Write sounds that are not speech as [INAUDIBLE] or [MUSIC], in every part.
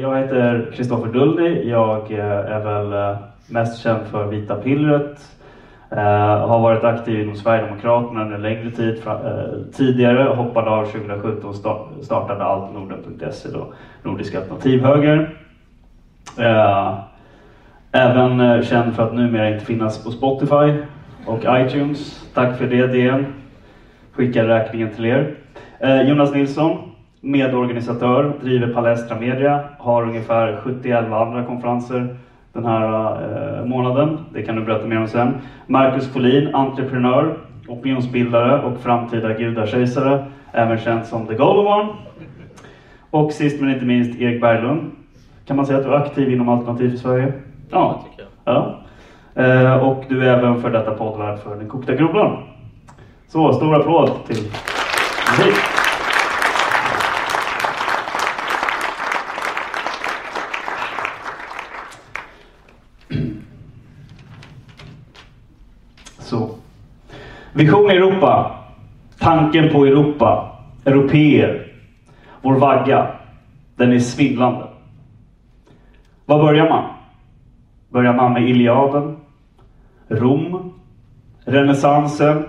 Jag heter Kristoffer Dullny. Jag eh, är väl eh, mest känd för Vita pillret. Eh, har varit aktiv inom Sverigedemokraterna under en längre tid. Tidigare hoppade av 2017 och startade altnorden.se, då, Nordisk alternativhöger. Även känd för att numera inte finnas på Spotify och iTunes. Tack för det DN. Skickar räkningen till er. Jonas Nilsson, medorganisatör, driver Palestra Media, har ungefär 71 andra konferenser den här eh, månaden. Det kan du berätta mer om sen. Marcus Folin, entreprenör, opinionsbildare och framtida gudakejsare, även känd som The Golden One. Och sist men inte minst Erik Berglund. Kan man säga att du är aktiv inom Alternativ för Sverige? Ja, tycker jag. Ja. Eh, och du är även för detta poddvärd för Den kokta grodan. Så, stor applåd till musik. Så. Vision Europa. Tanken på Europa. Europeer. Vår vagga. Den är svindlande. Var börjar man? Börjar man med Iliaden? Rom? Renässansen?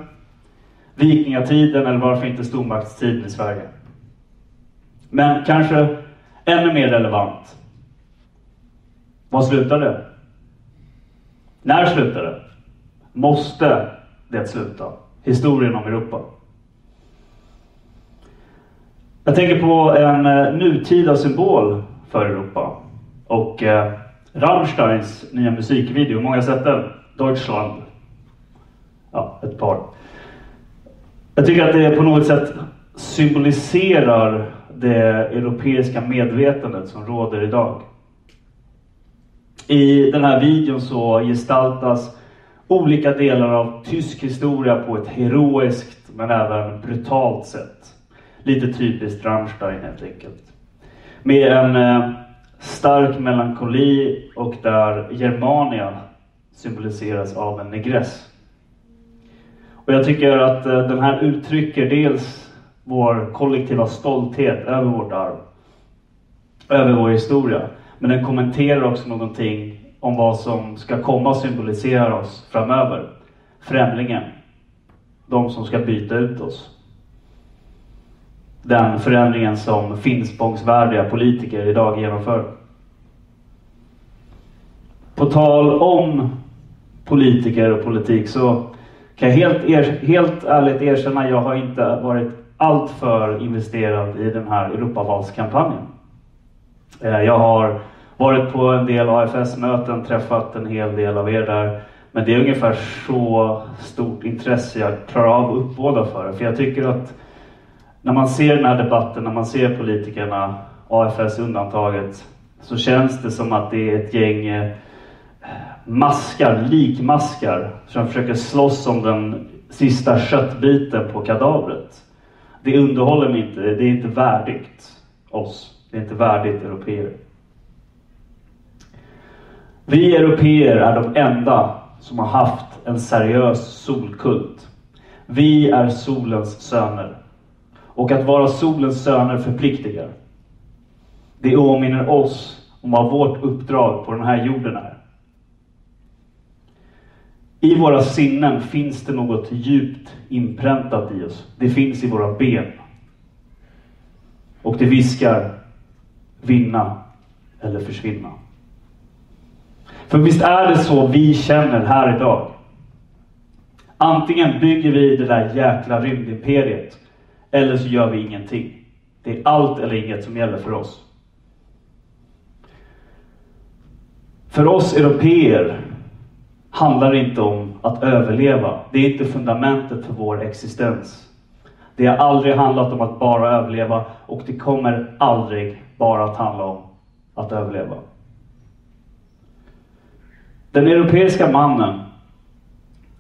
Vikingatiden eller varför inte stormaktstiden i Sverige? Men kanske ännu mer relevant. Var slutar det? När slutar det? måste det sluta. Historien om Europa. Jag tänker på en eh, nutida symbol för Europa. Och eh, Rammsteins nya musikvideo. Hur många har sett den? Deutschland. Ja, ett par. Jag tycker att det på något sätt symboliserar det europeiska medvetandet som råder idag. I den här videon så gestaltas olika delar av tysk historia på ett heroiskt men även brutalt sätt. Lite typiskt Rammstein helt enkelt. Med en eh, stark melankoli och där Germania symboliseras av en negress. Och jag tycker att eh, den här uttrycker dels vår kollektiva stolthet över vårt arv, över vår historia. Men den kommenterar också någonting om vad som ska komma och symbolisera oss framöver. Främlingen. De som ska byta ut oss. Den förändringen som Finspångsvärdiga politiker idag genomför. På tal om politiker och politik så kan jag helt, er, helt ärligt erkänna att jag har inte varit alltför investerad i den här Europavalskampanjen. Eh, jag har varit på en del AFS-möten, träffat en hel del av er där. Men det är ungefär så stort intresse jag klarar av att uppbåda för det. För jag tycker att när man ser den här debatten, när man ser politikerna, AFS undantaget, så känns det som att det är ett gäng eh, maskar, likmaskar, som försöker slåss om den sista köttbiten på kadavret. Det underhåller mig inte, det är inte värdigt oss. Det är inte värdigt europeer. Vi europeer är de enda som har haft en seriös solkult. Vi är solens söner. Och att vara solens söner förpliktigar. Det åminner oss om vad vårt uppdrag på den här jorden är. I våra sinnen finns det något djupt inpräntat i oss. Det finns i våra ben. Och det viskar vinna eller försvinna. För visst är det så vi känner här idag. Antingen bygger vi det där jäkla rymdimperiet, eller så gör vi ingenting. Det är allt eller inget som gäller för oss. För oss europeer handlar det inte om att överleva. Det är inte fundamentet för vår existens. Det har aldrig handlat om att bara överleva och det kommer aldrig bara att handla om att överleva. Den europeiska mannen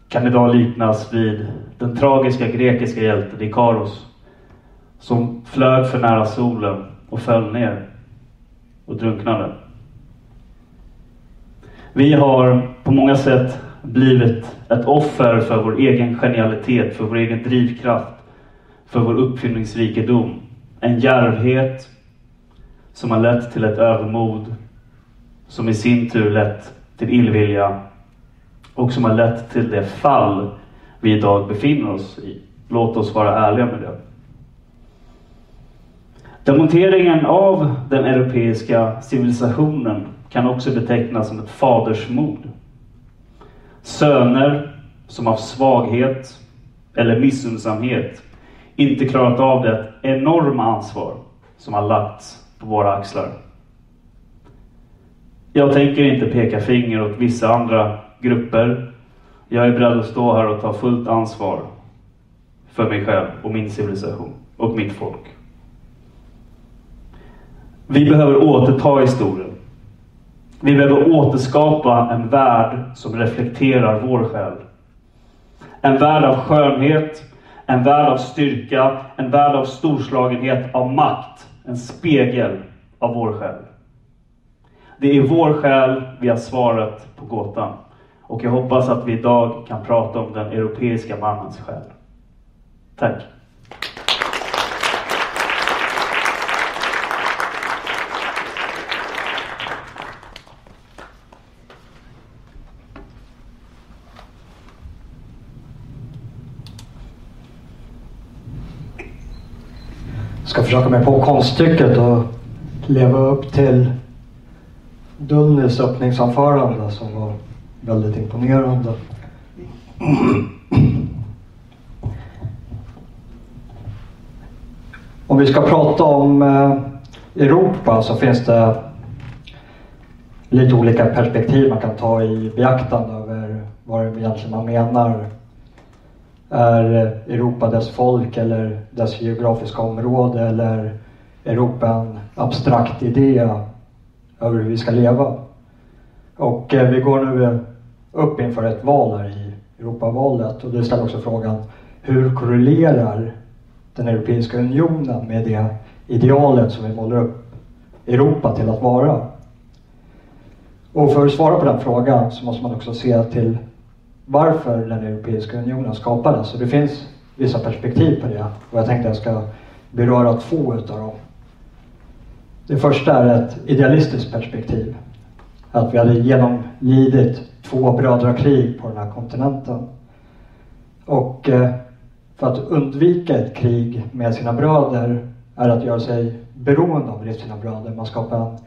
kan idag liknas vid den tragiska grekiska hjälten Ikaros som flög för nära solen och föll ner och drunknade. Vi har på många sätt blivit ett offer för vår egen genialitet, för vår egen drivkraft, för vår uppfinningsrikedom. En järvhet som har lett till ett övermod som i sin tur lett till illvilja och som har lett till det fall vi idag befinner oss i. Låt oss vara ärliga med det. Demonteringen av den europeiska civilisationen kan också betecknas som ett fadersmord. Söner som av svaghet eller missunnsamhet inte klarat av det enorma ansvar som har lagts på våra axlar. Jag tänker inte peka finger åt vissa andra grupper. Jag är beredd att stå här och ta fullt ansvar för mig själv och min civilisation och mitt folk. Vi behöver återta historien. Vi behöver återskapa en värld som reflekterar vår själ. En värld av skönhet, en värld av styrka, en värld av storslagenhet, av makt. En spegel av vår själ. Det är vår själ vi har svaret på gåtan. Och jag hoppas att vi idag kan prata om den europeiska mannens själ. Tack. ska försöka mig på konststycket och leva upp till Dullnys öppningsanförande som var väldigt imponerande. Om vi ska prata om eh, Europa så finns det lite olika perspektiv man kan ta i beaktande över vad det egentligen man menar är Europa dess folk eller dess geografiska område eller Europa en abstrakt idé över hur vi ska leva? Och eh, vi går nu eh, upp inför ett val här i Europavalet och det ställer också frågan hur korrelerar den Europeiska unionen med det idealet som vi målar upp Europa till att vara? Och för att svara på den frågan så måste man också se till varför den Europeiska unionen skapades. Och det finns vissa perspektiv på det och jag tänkte jag ska beröra två utav dem. Det första är ett idealistiskt perspektiv. Att vi hade genomlidit två brödrakrig på den här kontinenten. Och eh, för att undvika ett krig med sina bröder är att göra sig beroende av sina bröder. Man skapar en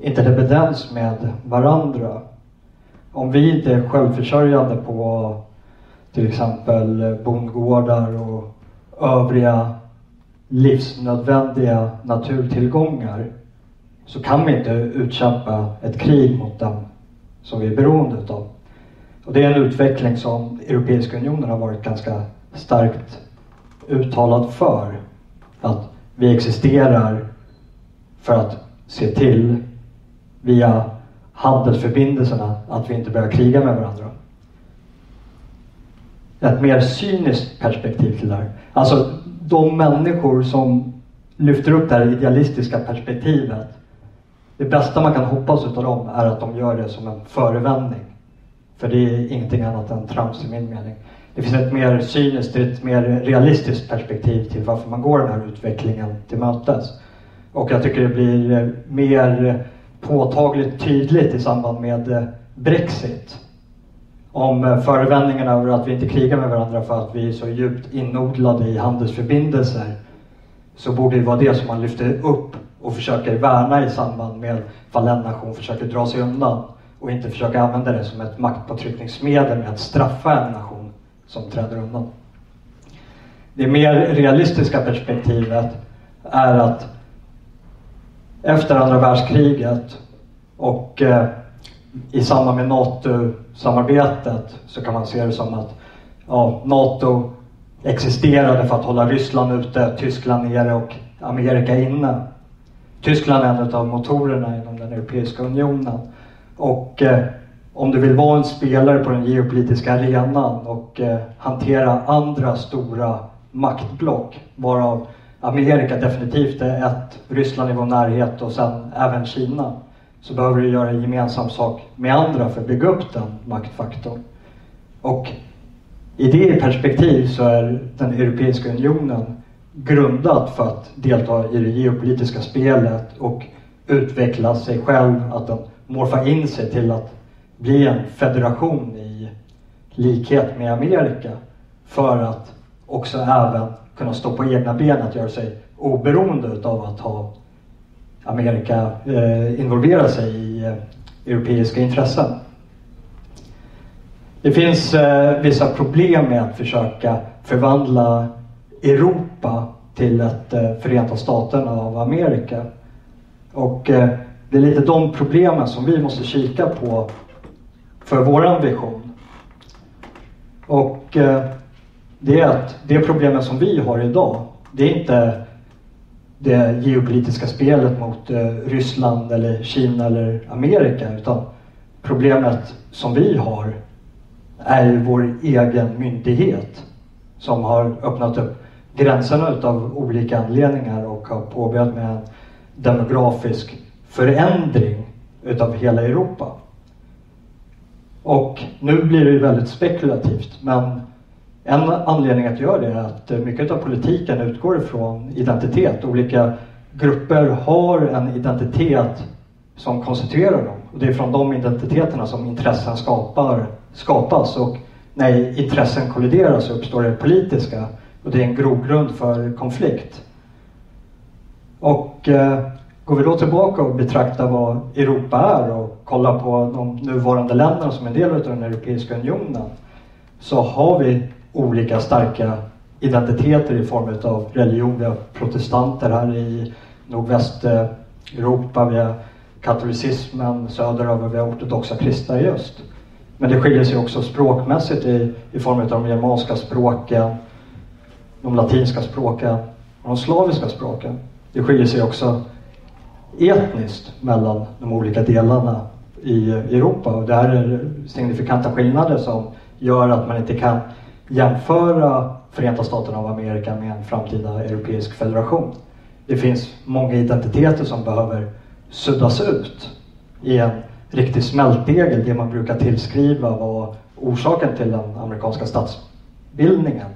interdependens med varandra om vi inte är självförsörjande på till exempel bondgårdar och övriga livsnödvändiga naturtillgångar så kan vi inte utkämpa ett krig mot dem som vi är beroende utav. Och det är en utveckling som Europeiska unionen har varit ganska starkt uttalad för. Att vi existerar för att se till via handelsförbindelserna, att vi inte börjar kriga med varandra. Ett mer cyniskt perspektiv till det här. Alltså, de människor som lyfter upp det här idealistiska perspektivet. Det bästa man kan hoppas utav dem är att de gör det som en förevändning. För det är ingenting annat än trams i min mening. Det finns ett mer cyniskt, ett mer realistiskt perspektiv till varför man går den här utvecklingen till mötes. Och jag tycker det blir mer påtagligt tydligt i samband med eh, Brexit. Om eh, förevändningarna över att vi inte krigar med varandra för att vi är så djupt inodlade i handelsförbindelser. Så borde det vara det som man lyfter upp och försöker värna i samband med fall en nation försöker dra sig undan. Och inte försöka använda det som ett maktpåtryckningsmedel med att straffa en nation som träder undan. Det mer realistiska perspektivet är att efter andra världskriget och eh, i samband med NATO NATO-samarbetet så kan man se det som att ja, NATO existerade för att hålla Ryssland ute, Tyskland nere och Amerika inne. Tyskland är en av motorerna inom den Europeiska unionen. Och eh, om du vill vara en spelare på den geopolitiska arenan och eh, hantera andra stora maktblock, varav Amerika definitivt är ett, Ryssland i vår närhet och sen även Kina. Så behöver du göra gemensam sak med andra för att bygga upp den maktfaktorn. Och i det perspektiv så är den Europeiska unionen grundad för att delta i det geopolitiska spelet och utveckla sig själv, att den morfar in sig till att bli en federation i likhet med Amerika för att också även kunna stå på egna ben, att göra sig oberoende utav att ha Amerika eh, sig i eh, europeiska intressen. Det finns eh, vissa problem med att försöka förvandla Europa till ett eh, Förenta Staterna av Amerika. Och eh, det är lite de problemen som vi måste kika på för våran vision. Och eh, det är att det problemen som vi har idag, det är inte det geopolitiska spelet mot eh, Ryssland eller Kina eller Amerika utan problemet som vi har är ju vår egen myndighet som har öppnat upp gränserna utav olika anledningar och har påbörjat med en demografisk förändring utav hela Europa. Och nu blir det ju väldigt spekulativt men en anledning att göra det är att eh, mycket av politiken utgår ifrån identitet. Olika grupper har en identitet som konstituerar dem. Och det är från de identiteterna som intressen skapar, skapas. Och när intressen kolliderar så uppstår det politiska. Och det är en grogrund för konflikt. Och eh, går vi då tillbaka och betraktar vad Europa är och kollar på de nuvarande länderna som är en del av den Europeiska unionen så har vi olika starka identiteter i form av religion. Vi har protestanter här i nordvästeuropa, vi har katolicismen söderöver, vi har ortodoxa kristna i öst. Men det skiljer sig också språkmässigt i, i form av de germanska språken, de latinska språken och de slaviska språken. Det skiljer sig också etniskt mellan de olika delarna i Europa och det här är signifikanta skillnader som gör att man inte kan jämföra Förenta Staterna av Amerika med en framtida europeisk federation. Det finns många identiteter som behöver suddas ut i en riktig smältdegel, det man brukar tillskriva var orsaken till den amerikanska statsbildningen,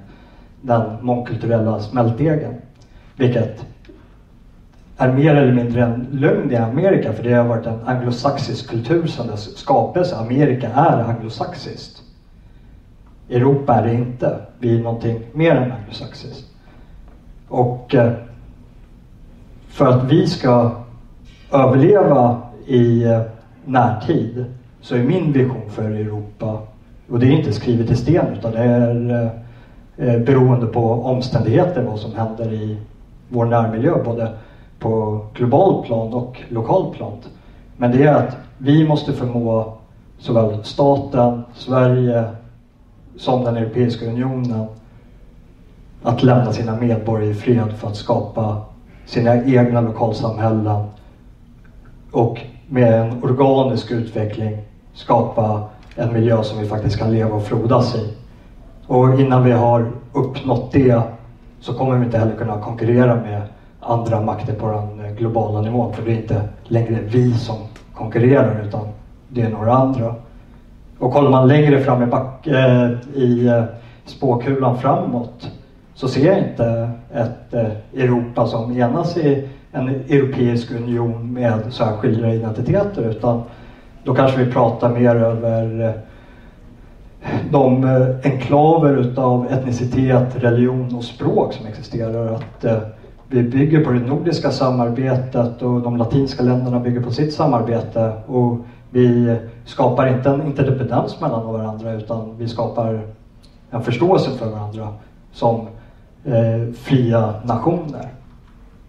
den mångkulturella smältdegeln. Vilket är mer eller mindre en lögn i Amerika, för det har varit en anglosaxisk kultur sedan dess skapelse. Amerika är anglosaxiskt. Europa är det inte. Vi är någonting mer än anglosaxiskt. Och eh, för att vi ska överleva i eh, närtid så är min vision för Europa, och det är inte skrivet i sten utan det är eh, beroende på omständigheter vad som händer i vår närmiljö både på globalt plan och lokalt plan. Men det är att vi måste förmå såväl staten, Sverige, som den Europeiska unionen att lämna sina medborgare i fred för att skapa sina egna lokalsamhällen och med en organisk utveckling skapa en miljö som vi faktiskt kan leva och frodas i. Och innan vi har uppnått det så kommer vi inte heller kunna konkurrera med andra makter på den globala nivån. För det är inte längre vi som konkurrerar utan det är några andra. Och kollar man längre fram i, back, eh, i eh, spåkulan framåt så ser jag inte ett eh, Europa som enas i en europeisk union med så här skilda identiteter utan då kanske vi pratar mer över eh, de eh, enklaver utav etnicitet, religion och språk som existerar. Att vi bygger på det nordiska samarbetet och de latinska länderna bygger på sitt samarbete och vi skapar inte en interdependens mellan varandra utan vi skapar en förståelse för varandra som eh, fria nationer.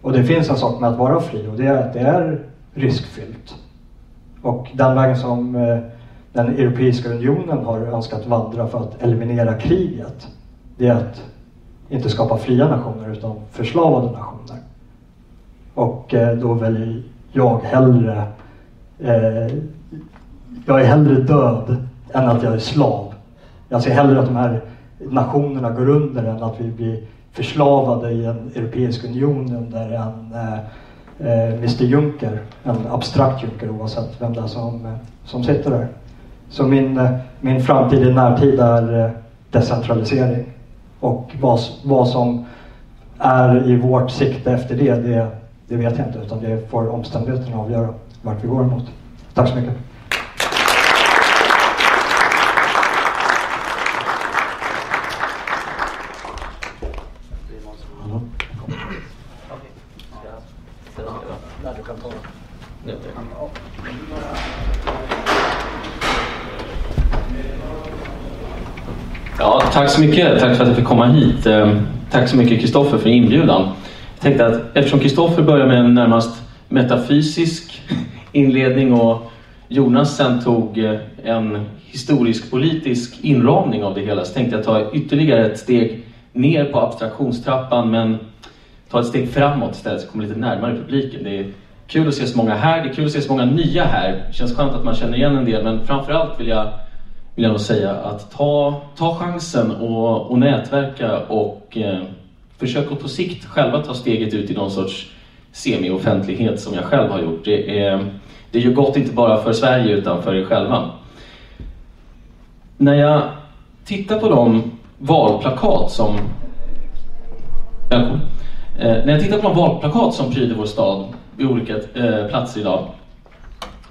Och det finns en sak med att vara fri och det är att det är riskfyllt. Och den vägen som eh, den Europeiska unionen har önskat vandra för att eliminera kriget, det är att inte skapa fria nationer utan förslavade nationer. Och eh, då väljer jag hellre eh, jag är hellre död än att jag är slav. Jag ser hellre att de här nationerna går under än att vi blir förslavade i en europeisk union under en eh, eh Mr Juncker, en abstrakt Juncker oavsett vem det är som, eh, som sitter där. Så min, eh, min framtid i närtid är decentralisering. Och vad, vad som är i vårt sikte efter det, det det vet jag inte utan det får omständigheterna avgöra vart vi går emot. Tack så mycket. Ja, tack så mycket. Tack för att jag fick komma hit. Ehm, tack så mycket Kristoffer för inbjudan. Jag tänkte att eftersom Kristoffer börjar med en närmast metafysisk inledning och Jonas sen tog eh, en historisk-politisk inramning av det hela så tänkte jag ta ytterligare ett steg ner på abstraktionstrappan men ta ett steg framåt istället så kommer lite närmare publiken. Det är kul att se så många här, det är kul att se så många nya här. Det känns skönt att man känner igen en del men framförallt vill jag, vill jag nog säga att ta, ta chansen och, och nätverka och eh, försök att på sikt själva ta steget ut i någon sorts semi-offentlighet som jag själv har gjort. Det, är, det gör gott inte bara för Sverige utan för er själva. När jag tittar på de valplakat som Välkommen. Eh, när jag tittar på de valplakat som pryder vår stad vid olika eh, platser idag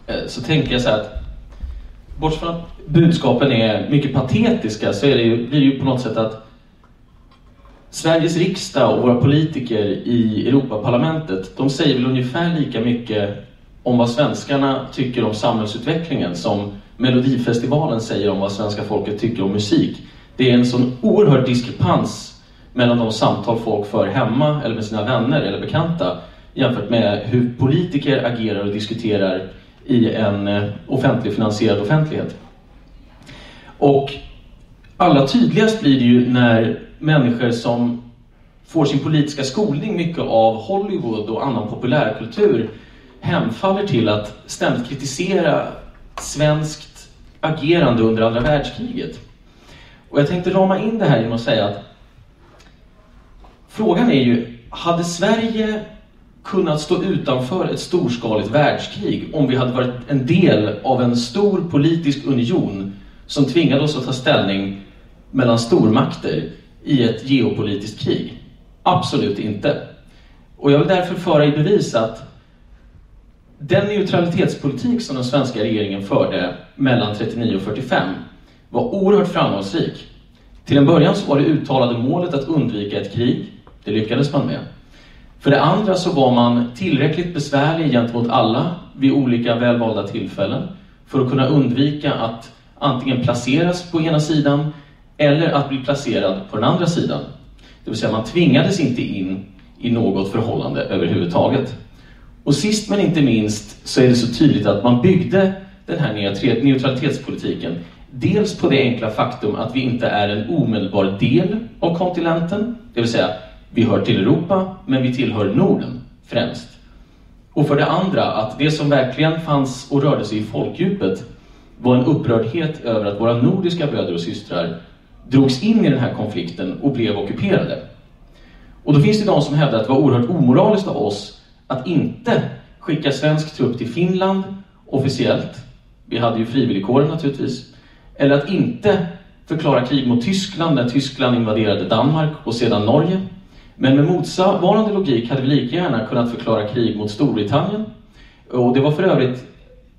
eh, så tänker jag så här att bortsett från att budskapen är mycket patetiska så är det ju, blir det ju på något sätt att Sveriges riksdag och våra politiker i Europaparlamentet, de säger väl ungefär lika mycket om vad svenskarna tycker om samhällsutvecklingen som Melodifestivalen säger om vad svenska folket tycker om musik. Det är en sån oerhörd diskrepans mellan de samtal folk för hemma eller med sina vänner eller bekanta jämfört med hur politiker agerar och diskuterar i en eh, offentligfinansierad offentlig finansierad offentlighet. Och allra tydligast blir det ju när människor som får sin politiska skolning mycket av Hollywood och annan populärkultur hemfaller till att ständigt kritisera svenskt agerande under andra världskriget. Och jag tänkte rama in det här genom att säga att frågan är ju, hade Sverige kunnat stå utanför ett storskaligt världskrig om vi hade varit en del av en stor politisk union som tvingade oss att ta ställning mellan stormakter i ett geopolitiskt krig? Absolut inte. Och jag vill därför föra i bevis att den neutralitetspolitik som den svenska regeringen förde mellan 39 och 45 var oerhört framgångsrik. Till en början så var det uttalade målet att undvika ett krig. Det lyckades man med. För det andra så var man tillräckligt besvärlig gentemot alla vid olika välvalda tillfällen för att kunna undvika att antingen placeras på ena sidan eller att bli placerad på den andra sidan. Det vill säga man tvingades inte in i något förhållande överhuvudtaget. Och sist men inte minst så är det så tydligt att man byggde den här neutralitetspolitiken dels på det enkla faktum att vi inte är en omedelbar del av kontinenten, det vill säga vi hör till Europa, men vi tillhör Norden främst. Och för det andra att det som verkligen fanns och rörde sig i folkdjupet var en upprördhet över att våra nordiska bröder och systrar drogs in i den här konflikten och blev ockuperade. Och då finns det de som hävdar att det var oerhört omoraliskt av oss att inte skicka svensk trupp till Finland officiellt. Vi hade ju frivilligkåren naturligtvis. Eller att inte förklara krig mot Tyskland när Tyskland invaderade Danmark och sedan Norge. Men med motsvarande logik hade vi lika gärna kunnat förklara krig mot Storbritannien. Och det var för övrigt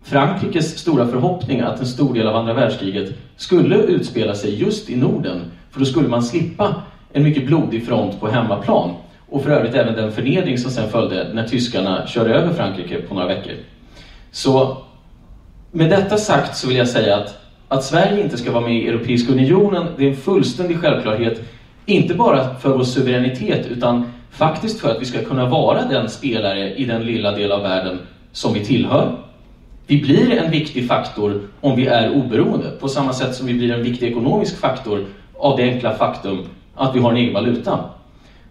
Frankrikes stora förhoppning att en stor del av andra världskriget skulle utspela sig just i Norden. För då skulle man slippa en mycket blodig front på hemmaplan. Och för övrigt även den förnedring som sen följde när tyskarna körde över Frankrike på några veckor. Så med detta sagt så vill jag säga att, att Sverige inte ska vara med i Europeiska Unionen, det är en fullständig självklarhet. Inte bara för vår suveränitet utan faktiskt för att vi ska kunna vara den spelare i den lilla del av världen som vi tillhör vi blir en viktig faktor om vi är oberoende, på samma sätt som vi blir en viktig ekonomisk faktor av det enkla faktum att vi har en egen valuta.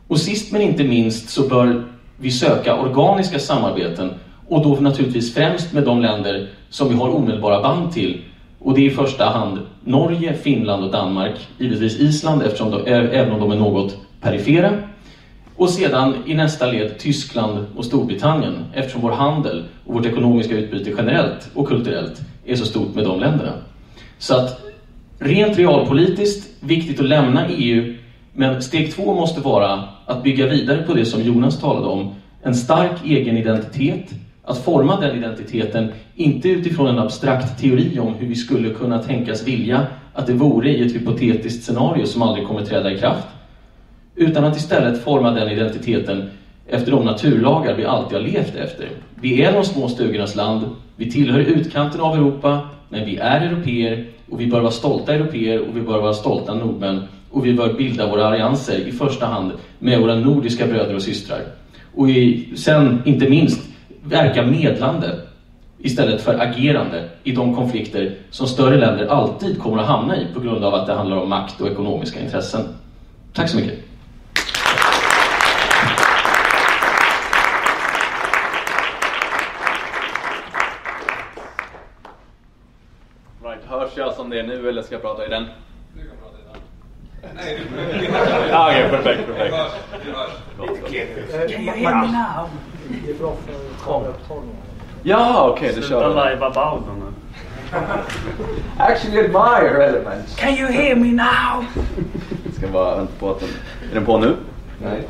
Och sist men inte minst så bör vi söka organiska samarbeten och då naturligtvis främst med de länder som vi har omedelbara band till. Och det är i första hand Norge, Finland och Danmark, givetvis Island eftersom de, även om de är något perifera. Och sedan i nästa led Tyskland och Storbritannien eftersom vår handel och vårt ekonomiska utbyte generellt och kulturellt är så stort med de länderna. Så att rent realpolitiskt, viktigt att lämna EU, men steg två måste vara att bygga vidare på det som Jonas talade om, en stark egen identitet, att forma den identiteten, inte utifrån en abstrakt teori om hur vi skulle kunna tänkas vilja att det vore i ett hypotetiskt scenario som aldrig kommer träda i kraft, utan att istället forma den identiteten efter de naturlagar vi alltid har levt efter. Vi är de små stugornas land, vi tillhör utkanten av Europa, men vi är europeer och vi bör vara stolta europeer och vi bör vara stolta nordmän och vi bör bilda våra allianser i första hand med våra nordiska bröder och systrar. Och i, sen, inte minst, verka medlande istället för agerande i de konflikter som större länder alltid kommer att hamna i på grund av att det handlar om makt och ekonomiska intressen. Tack så mycket. Right, hörs jag som det är nu eller ska jag prata i den? Du kan prata i den. [LAUGHS] Ja, Okej, perfekt, perfekt. Det hörs. Det hörs. Can you hear me now? Det är bra för kameraupptagningen. Ja, okej, det Sluta kör vi. lajva Baudo nu. [LAUGHS] Actually admire elements. Can you hear me now? Ska bara vänta på att den... Är den på nu? Nej.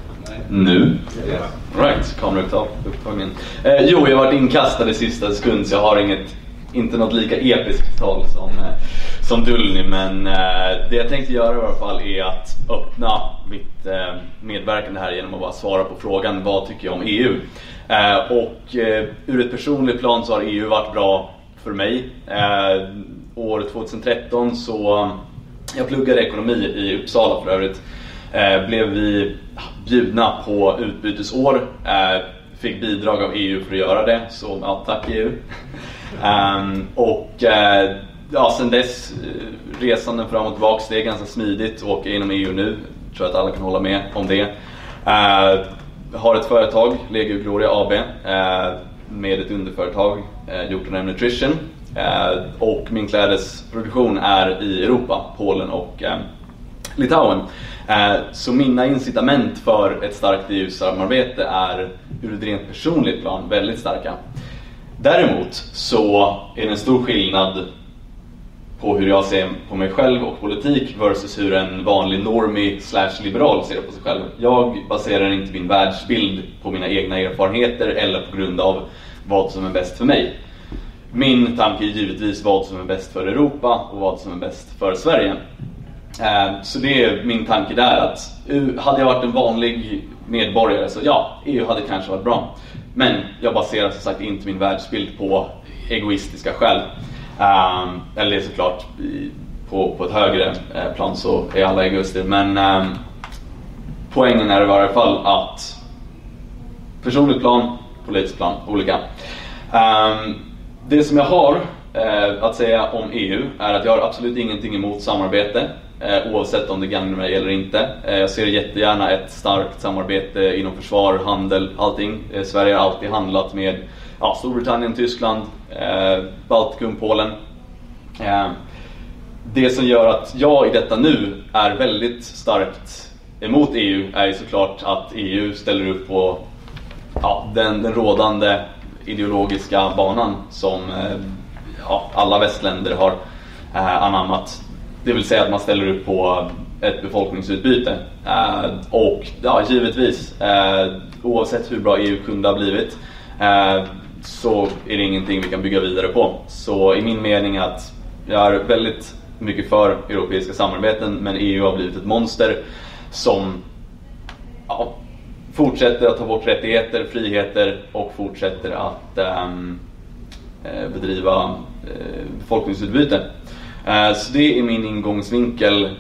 Nu? Yes. Right, kameraupptagningen. Eh, jo, jag har varit inkastad i sista sekund så jag har inget, inte något lika episkt tal som, eh, som Dulny. Men eh, det jag tänkte göra i alla fall är att öppna mitt eh, medverkande här genom att bara svara på frågan vad tycker jag om EU? Eh, och eh, ur ett personligt plan så har EU varit bra för mig. Eh, år 2013 så jag pluggade ekonomi i Uppsala för övrigt. Eh, blev vi bjudna på utbytesår. Eh, fick bidrag av EU för att göra det, så ja, tack EU. [LAUGHS] Um, och uh, ja, sen dess, eh, resanden fram och tillbaka, det är ganska smidigt att åka inom EU nu. Jag tror att alla kan hålla med om det. Uh, har ett företag, Legio Gloria AB, uh, med ett underföretag, uh, Jotunheim Nutrition. Uh, och min klädesproduktion är i Europa, Polen och Litauen. Så mina incitament för ett starkt EU-samarbete är ur ett rent personligt plan väldigt starka. Däremot så är det en stor skillnad på hur jag ser på mig själv och politik versus hur en vanlig normie slash liberal ser på sig själv. Jag baserar inte min världsbild på mina egna erfarenheter eller på grund av vad som är bäst för mig. Min tanke är givetvis vad som är bäst för Europa och vad som är bäst för Sverige. Eh, så det är min tanke där att eh, hade jag varit en vanlig medborgare så ja, EU hade kanske varit bra. Men jag baserar som sagt inte min världsbild på egoistiska skäl. Um, eller det är såklart på, på ett högre eh, plan så är alla egoister. Men um, poängen är i varje fall att personligt plan, politiskt plan, olika. Um, det som jag har uh, att säga om EU är att jag har absolut ingenting emot samarbete. Eh, oavsett om det gagnar mig eller inte. Eh, jag ser jättegärna ett starkt samarbete inom försvar, handel, allting. Eh, Sverige har alltid handlat med ja, Storbritannien, Tyskland, eh, Baltikum, Polen. Eh, det som gör att jag i detta nu är väldigt starkt emot EU är ju såklart att EU ställer upp på ja, den, den rådande ideologiska banan som eh, ja, alla västländer har anammat. Det vill säga att man ställer upp på ett befolkningsutbyte. Eh, och ja, givetvis, eh, oavsett hur bra EU kunde ha blivit eh, så är det ingenting vi kan bygga vidare på. Så i min mening att jag är väldigt mycket för europeiska samarbeten men EU har blivit ett monster som ja, fortsätter att ta bort rättigheter, friheter och fortsätter att ehm, eh, bedriva eh, befolkningsutbyte. Eh, så det är min ingångsvinkel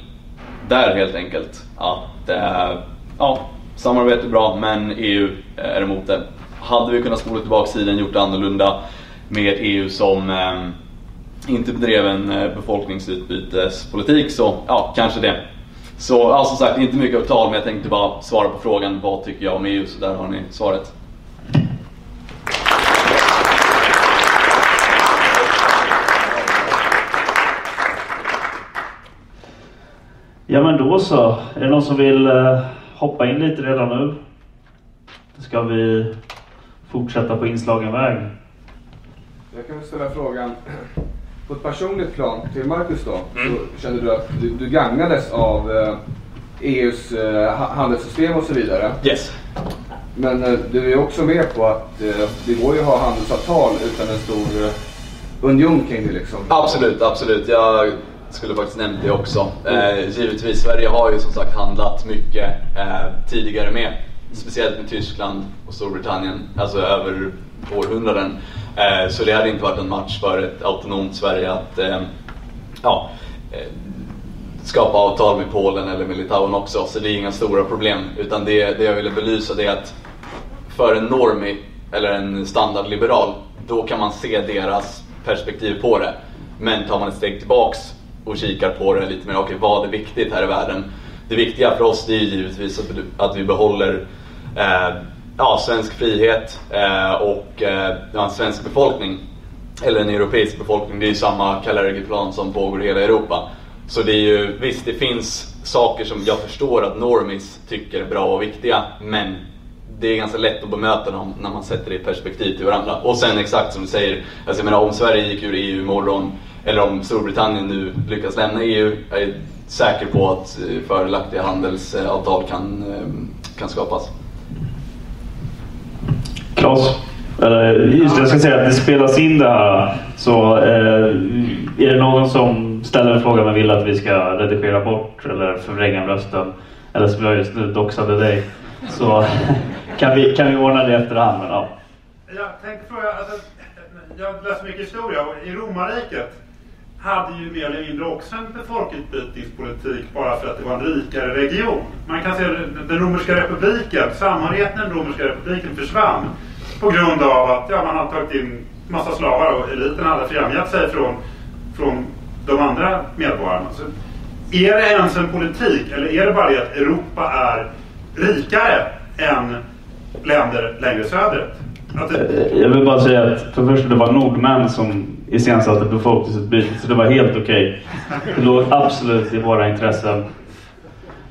där helt enkelt. Att eh, ja, samarbete är bra men EU är emot det. Hade vi kunnat spola tillbaka tiden gjort det annorlunda med ett EU som eh, inte bedrev en befolkningsutbytespolitik så ja, kanske det. Så ja, som sagt, inte mycket av tal men jag tänkte bara svara på frågan vad tycker jag om EU så där har ni svaret. Ja men då så. Är det någon som vill eh, hoppa in lite redan nu? Ska vi fortsätta på inslagen väg? Jag kan ställa frågan på ett personligt plan till Marcus då. Så kände du att du, du gagnades av eh, EUs eh, ha- handelssystem och så vidare. Yes. Men eh, du är också med på att eh, det går ju att ha handelsavtal utan en stor eh, union kring det liksom. Absolut, absolut. Jag skulle faktiskt nämnt det också. Eh, givetvis, Sverige har ju som sagt handlat mycket eh, tidigare med. Speciellt med Tyskland och Storbritannien, alltså över århundraden. Eh, så det hade inte varit en match för ett autonomt Sverige att eh, ja, eh, skapa avtal med Polen eller med Litauen också. Så det är inga stora problem. Utan det, det jag ville belysa det är att för en normie eller en standardliberal, då kan man se deras perspektiv på det. Men tar man ett steg tillbaks och kikar på det lite mer, okej vad är viktigt här i världen? Det viktiga för oss det är givetvis att, vi behåller eh, ja, svensk frihet eh, och eh, ja, en svensk befolkning. Eller en europeisk befolkning, det är ju samma Kalergiplan som pågår i hela Europa. Så det är ju, visst det finns saker som jag förstår att normis tycker är bra och viktiga, men det är ganska lätt att bemöta dem när man sätter det i perspektiv till varandra. Och sen exakt som du säger, alltså jag menar om Sverige gick ur EU imorgon, eller om Storbritannien nu lyckas lämna EU, jag är säker på att fördelaktiga handelsavtal kan, eh, kan skapas. Klas? Just jag ska säga att det spelas in det här. Så eh, är det någon som ställer en fråga men vill att vi ska redigera bort eller förvränga rösten, eller som jag just nu doxade dig, så [LAUGHS] kan vi, kan vi ordna det efterhand. Men, ja. Jag tänkte fråga, alltså, jag läser mycket historia och i romarriket hade ju mer eller mindre också en folkutbytningspolitik bara för att det var en rikare region. Man kan säga att den romerska republiken, samhörigheten i den romerska republiken försvann på grund av att ja, man hade tagit in massa slavar och eliten hade fjärmat sig från, från de andra medborgarna. Så är det ens en politik eller är det bara det att Europa är rikare än länder längre söderut? Det... Jag vill bara säga att för det första det var nordmän som iscensatte befolkningsutbytet så det var helt okej. Okay. Det låg absolut i våra intressen.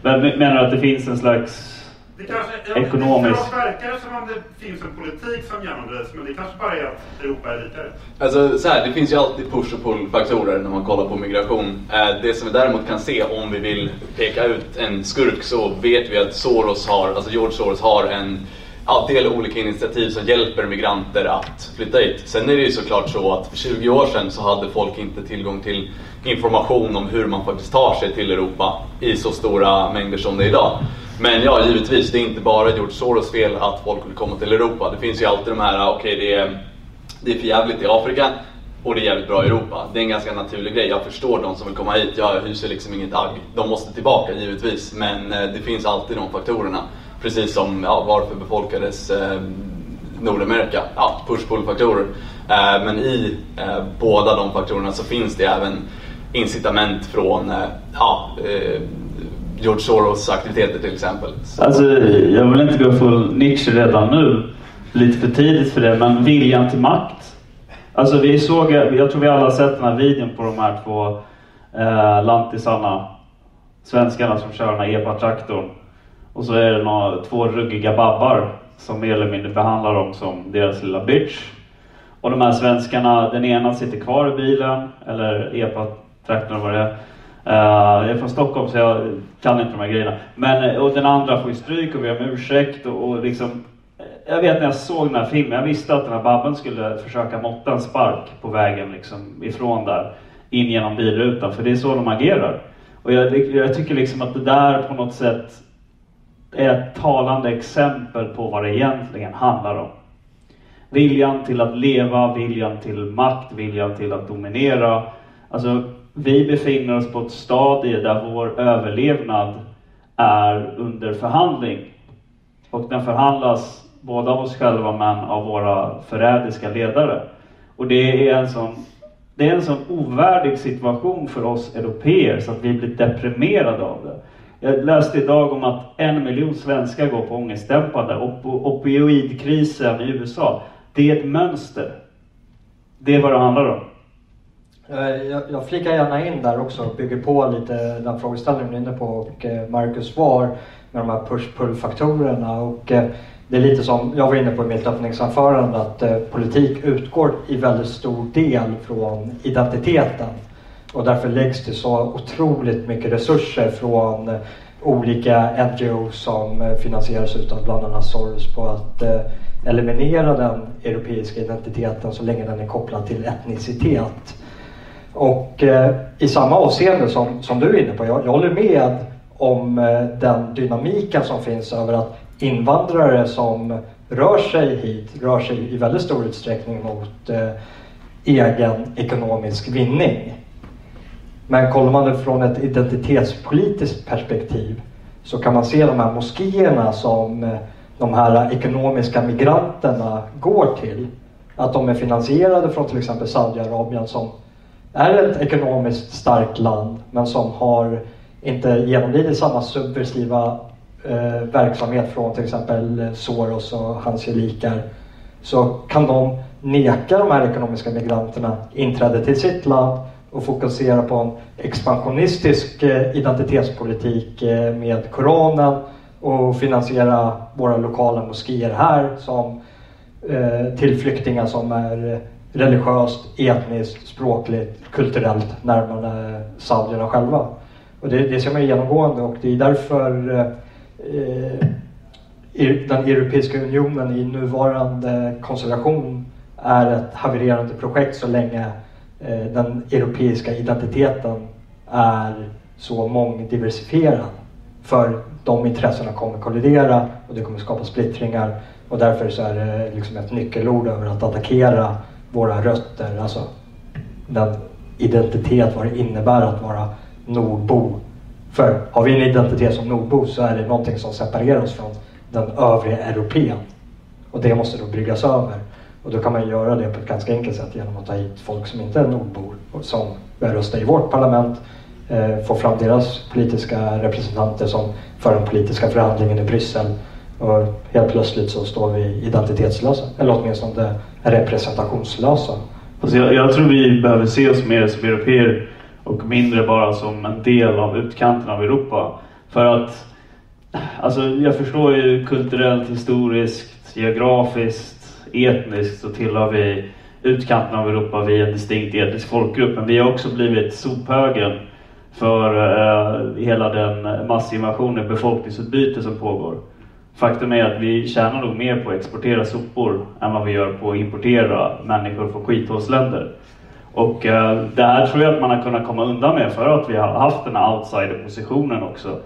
Men menar du att det finns en slags det kanske, ekonomisk... Det verkar som om det finns en politik som genomdrivs men det kanske bara är att Europa är rikare. Alltså så här, det finns ju alltid push och pull-faktorer när man kollar på migration. Eh, det som vi däremot kan se om vi vill peka ut en skurk så vet vi att Soros har, alltså George Soros har en ja, del olika initiativ som hjälper migranter att flytta hit. Sen är det ju såklart så att för 20 år sedan så hade folk inte tillgång till information om hur man faktiskt tar sig till Europa i så stora mängder som det är idag. Men ja, givetvis, det är inte bara George Soros fel att folk vill komma till Europa. Det finns ju alltid de här, okej okay, det, är, det är för jävligt i Afrika och det är jävligt bra i Europa. Det är en ganska naturlig grej. Jag förstår de som vill komma hit. Jag hyser liksom inget agg. De måste tillbaka givetvis, men eh, det finns alltid de faktorerna. Precis som ja, varför befolkades eh, Nordamerika? Ja, push-pull-faktorer. Eh, men i eh, båda de faktorerna så finns det även incitament från eh, ja, eh, George Soros aktiviteter till exempel. Alltså, jag vill inte gå full Nietzsche redan nu. Lite för tidigt för det, men viljan till makt. Alltså vi såg, jag tror vi alla har sett den här videon på de här två eh, lantisarna, svenskarna som kör den här epa-traktorn. Och så är det några, två ruggiga babbar som mer eller mindre behandlar dem som deras lilla bitch. Och de här svenskarna, den ena sitter kvar i bilen, eller epa-traktorn vad det är. Uh, jag är från Stockholm så jag kan inte de här grejerna. Men, eh, och den andra får ju stryk och vi har om ursäkt och, och liksom eh, jag vet när jag såg den här filmen, jag visste att den här babben skulle försöka måtta en spark på vägen liksom ifrån där, in genom bilrutan, för det är så de agerar. Och jag, jag tycker liksom att det där på något sätt är ett talande exempel på vad det egentligen handlar om. Viljan till att leva, viljan till makt, viljan till att dominera. Alltså, vi befinner oss på ett stadie där vår överlevnad är under förhandling. Och den förhandlas både av oss själva men av våra förrädiska ledare. Och det är en sån, det är en sån ovärdig situation för oss europeer så att vi blir deprimerade av det. Jag läste idag om att en miljon svenskar går på ångestdämpande. Op opioidkrisen i USA, det är ett mönster. Det är vad det handlar om. Eh, jag, jag flikar gärna in där också och bygger på lite den frågeställningen du är inne på och eh, Marcus svar med de här push-pull-faktorerna. Och eh, det är lite som jag var inne på i mitt öppningsanförande att politik utgår i väldigt stor del från identiteten. Och därför läggs det så otroligt mycket resurser från eh, olika NGOs som eh, finansieras utav bland annat Soros på att eh, eliminera den europeiska identiteten så länge den är kopplad till etnicitet. Och eh, i samma avseende som, som du är inne på, jag, jag håller med om eh, den dynamiken som finns över att invandrare som rör sig hit rör sig i väldigt stor utsträckning mot eh, egen ekonomisk vinning. Men kollar man det från ett identitetspolitiskt perspektiv så kan man se de här moskéerna som eh, de här ekonomiska migranterna går till. Att de är finansierade från till exempel Saudiarabien som är ett ekonomiskt starkt land men som har inte genomlidit samma subversiva eh, verksamhet från till exempel Soros och hans gelikar så kan de neka de här ekonomiska migranterna inträde till sitt land och fokusera på en expansionistisk eh, identitetspolitik eh, med Koranen och finansiera våra lokala moskéer här som eh, till flyktingar som är religiöst, etniskt, språkligt, kulturellt närmare saudierna själva. Och det, det ser man genomgående och det är därför eh, den Europeiska unionen i nuvarande konstellation är ett havererande projekt så länge Eh, den europeiska identiteten är så mångdiversifierad. För de intressena kommer kollidera och det kommer skapa splittringar och därför så är det liksom ett nyckelord över att attackera våra rötter, alltså den identitet, vad det innebär att vara nordbo. För har vi en identitet som nordbo så är det någonting som separerar oss från den övriga europeen. Och det måste då bryggas över. Och då kan man göra det på ett ganska enkelt sätt genom att ta hit folk som inte är nordbor som börjar rösta i vårt parlament, eh, få fram deras politiska representanter som för den politiska förhandlingen i Bryssel och helt plötsligt så står vi identitetslösa, eller åtminstone representationslösa. Alltså jag, jag tror vi behöver se oss mer som europeer och mindre bara som en del av utkanten av Europa. För att, alltså jag förstår ju kulturellt, historiskt, geografiskt, etniskt så tillhör vi utkanten av Europa, vi är en distinkt etnisk folkgrupp. Men vi har också blivit sophögen för eh, hela den massinvasionen, befolkningsutbyte som pågår. Faktum är att vi tjänar nog mer på att exportera sopor än vad vi gör på att importera människor från skithålsländer. Och eh, det här tror jag att man har kunnat komma undan med för att vi har haft den här outsider-positionen också.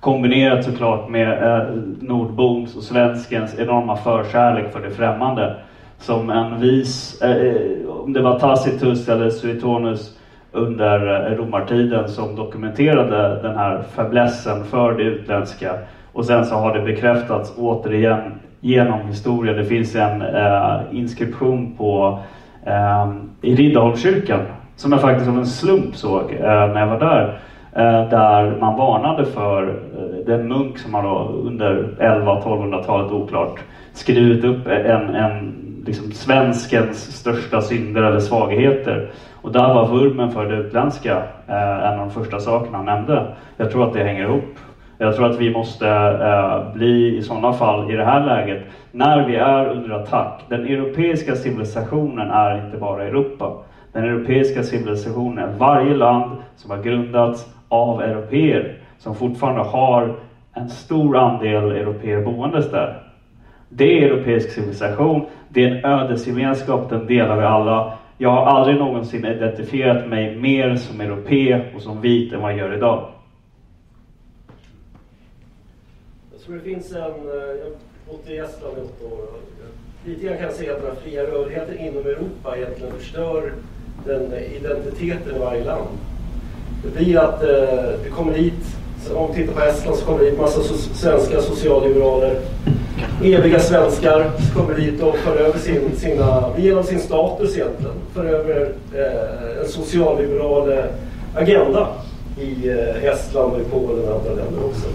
Kombinerat såklart med eh, nordbons och svenskens enorma förkärlek för det främmande. Som en vis, eh, eh om det var Tacitus eller Suetonius under eh, romartiden som dokumenterade den här fäblessen för det utländska och sen så har det bekräftats återigen genom historien. Det finns en eh, inskription på eh, i Riddarholmskyrkan som jag faktiskt av en slump såg eh, när jag var där. Eh, där man varnade för eh, den munk som man då under 11-1200-talet oklart skrivit upp en, en liksom svenskens största synder eller svagheter. Och där var vurmen för det utländska eh, en av de första sakerna han nämnde. Jag tror att det hänger ihop. Jag tror att vi måste bli i sådana fall i det här läget, när vi är under attack. Den europeiska civilisationen är inte bara Europa. Den europeiska civilisationen är varje land som har grundats av europeer, som fortfarande har en stor andel europeer boendes där. Det är europeisk civilisation, det är en ödesgemenskap, den delar vi alla. Jag har aldrig någonsin identifierat mig mer som europé och som vit än vad jag gör idag. Jag tror det finns en, eh, jag har bott i Estland i åtta år och lite grann kan jag se att den här fria rörligheten inom Europa egentligen förstör den eh, identiteten i varje land. Det blir att eh, det kommer hit, om vi tittar på Estland så kommer det hit massa svenska socialliberaler. Eviga svenskar som kommer hit och för över sin, sina, genom sin status egentligen, för över eh, en socialliberal eh, agenda i Estland och i Polen och andra länder också.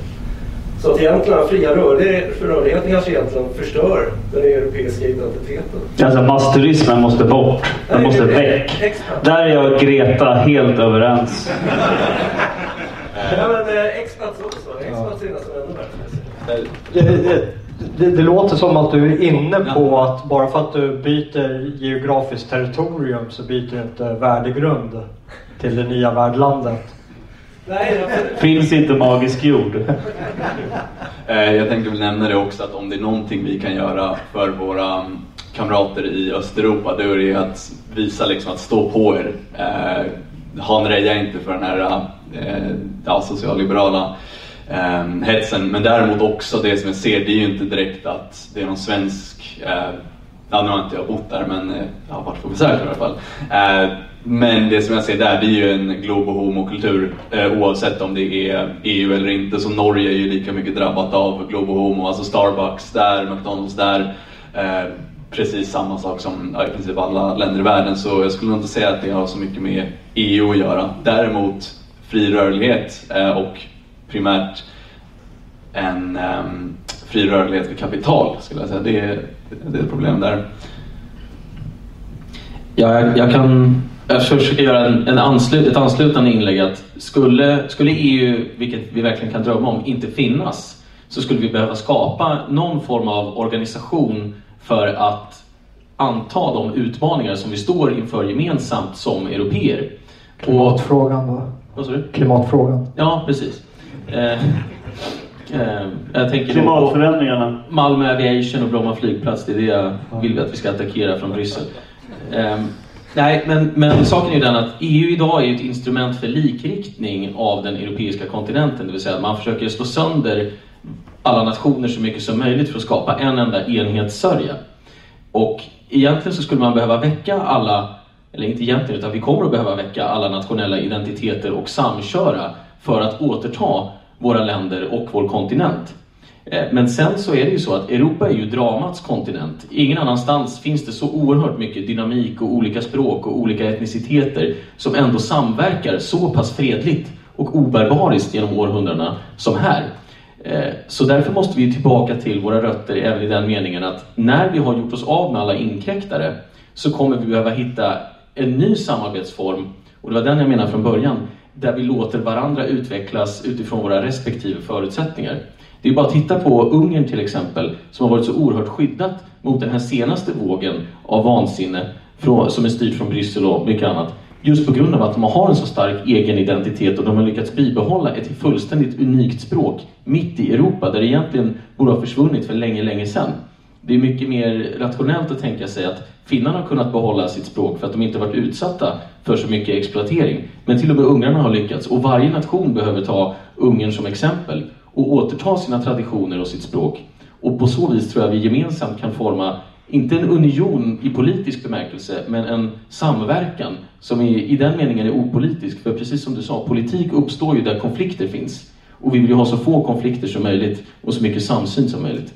Så att egentligen den fria rörligheten kanske egentligen förstör den europeiska identiteten. Alltså massturismen måste bort. Den måste väck. Där är jag och Greta helt överens. ja men eh, expats också. Expats är nästan ännu bättre. Det, det, det, det, låter som att du är inne på att bara för att du byter geografiskt territorium så byter du inte värdegrund till det nya värdlandet. Finns inte magisk jord. [LAUGHS] Eh, Jag tänkte väl nämna det också att om det är någonting vi kan göra för våra mm, kamrater i Östeuropa då är det att visa liksom att stå på er. Eh, hanreja inte för den här eh, ja, socialliberala hetsen. Men däremot också det som jag ser, det är ju inte direkt att det är någon svensk Ja, nu har inte jag bott där men jag har varit på besök i alla fall. Men det som jag ser där, det är ju en globo homokultur eh, oavsett om det är EU eller inte. Så Norge är ju lika mycket drabbat av globo homo, alltså Starbucks där, McDonalds där. Eh, precis samma sak som ja, i princip alla länder i världen. Så jag skulle nog inte säga att det har så mycket med EU att göra. Däremot fri rörlighet eh, och primärt en ehm, fri rörlighet för kapital skulle jag säga. Det är, det är ett problem där. Ja, jag, jag kan jag försöker göra en, en anslut, ett anslutande inlägg att skulle, skulle EU, vilket vi verkligen kan drömma om, inte finnas så skulle vi behöva skapa någon form av organisation för att anta de utmaningar som vi står inför gemensamt som europeer. Klimatfrågan då? vad sa du? Klimatfrågan. Ja, precis. Eh, eh, jag tänker Klimatförändringarna. Malmö Aviation och Bromma flygplats, det är det jag vill att vi ska attackera från Bryssel. Ehm, nej, men, men saken är ju den att EU idag är ett instrument för likriktning av den europeiska kontinenten, det vill säga att man försöker slå sönder alla nationer så mycket som möjligt för att skapa en enda enhetssörja. Och egentligen så skulle man behöva väcka alla, eller inte egentligen, utan vi kommer att behöva väcka alla nationella identiteter och samköra för att återta våra länder och vår kontinent. Eh, men sen så är det ju så att Europa är ju dramats kontinent. Ingen annanstans finns det så oerhört mycket dynamik och olika språk och olika etniciteter som ändå samverkar så pass fredligt och obarbariskt genom århundradena som här. Eh, så därför måste vi tillbaka till våra rötter även i den meningen att när vi har gjort oss av med alla inkräktare så kommer vi behöva hitta en ny samarbetsform, och det var den jag menade från början, där vi låter varandra utvecklas utifrån våra respektive förutsättningar. Det är bara att titta på Ungern till exempel, som har varit så oerhört skyddat mot den här senaste vågen av vansinne från, som är styrt från Bryssel och mycket annat. Just på grund av att de har en så stark egen identitet och de har lyckats bibehålla ett fullständigt unikt språk mitt i Europa, där det egentligen borde ha försvunnit för länge, länge sedan. Det är mycket mer rationellt att tänka sig att finnarna har kunnat behålla sitt språk för att de inte varit utsatta för så mycket exploatering. Men till och med ungrarna har lyckats och varje nation behöver ta Ungern som exempel och återta sina traditioner och sitt språk. Och på så vis tror jag vi gemensamt kan forma, inte en union i politisk bemärkelse, men en samverkan som i, i den meningen är opolitisk. För precis som du sa, politik uppstår ju där konflikter finns. Och vi vill ju ha så få konflikter som möjligt och så mycket samsyn som möjligt.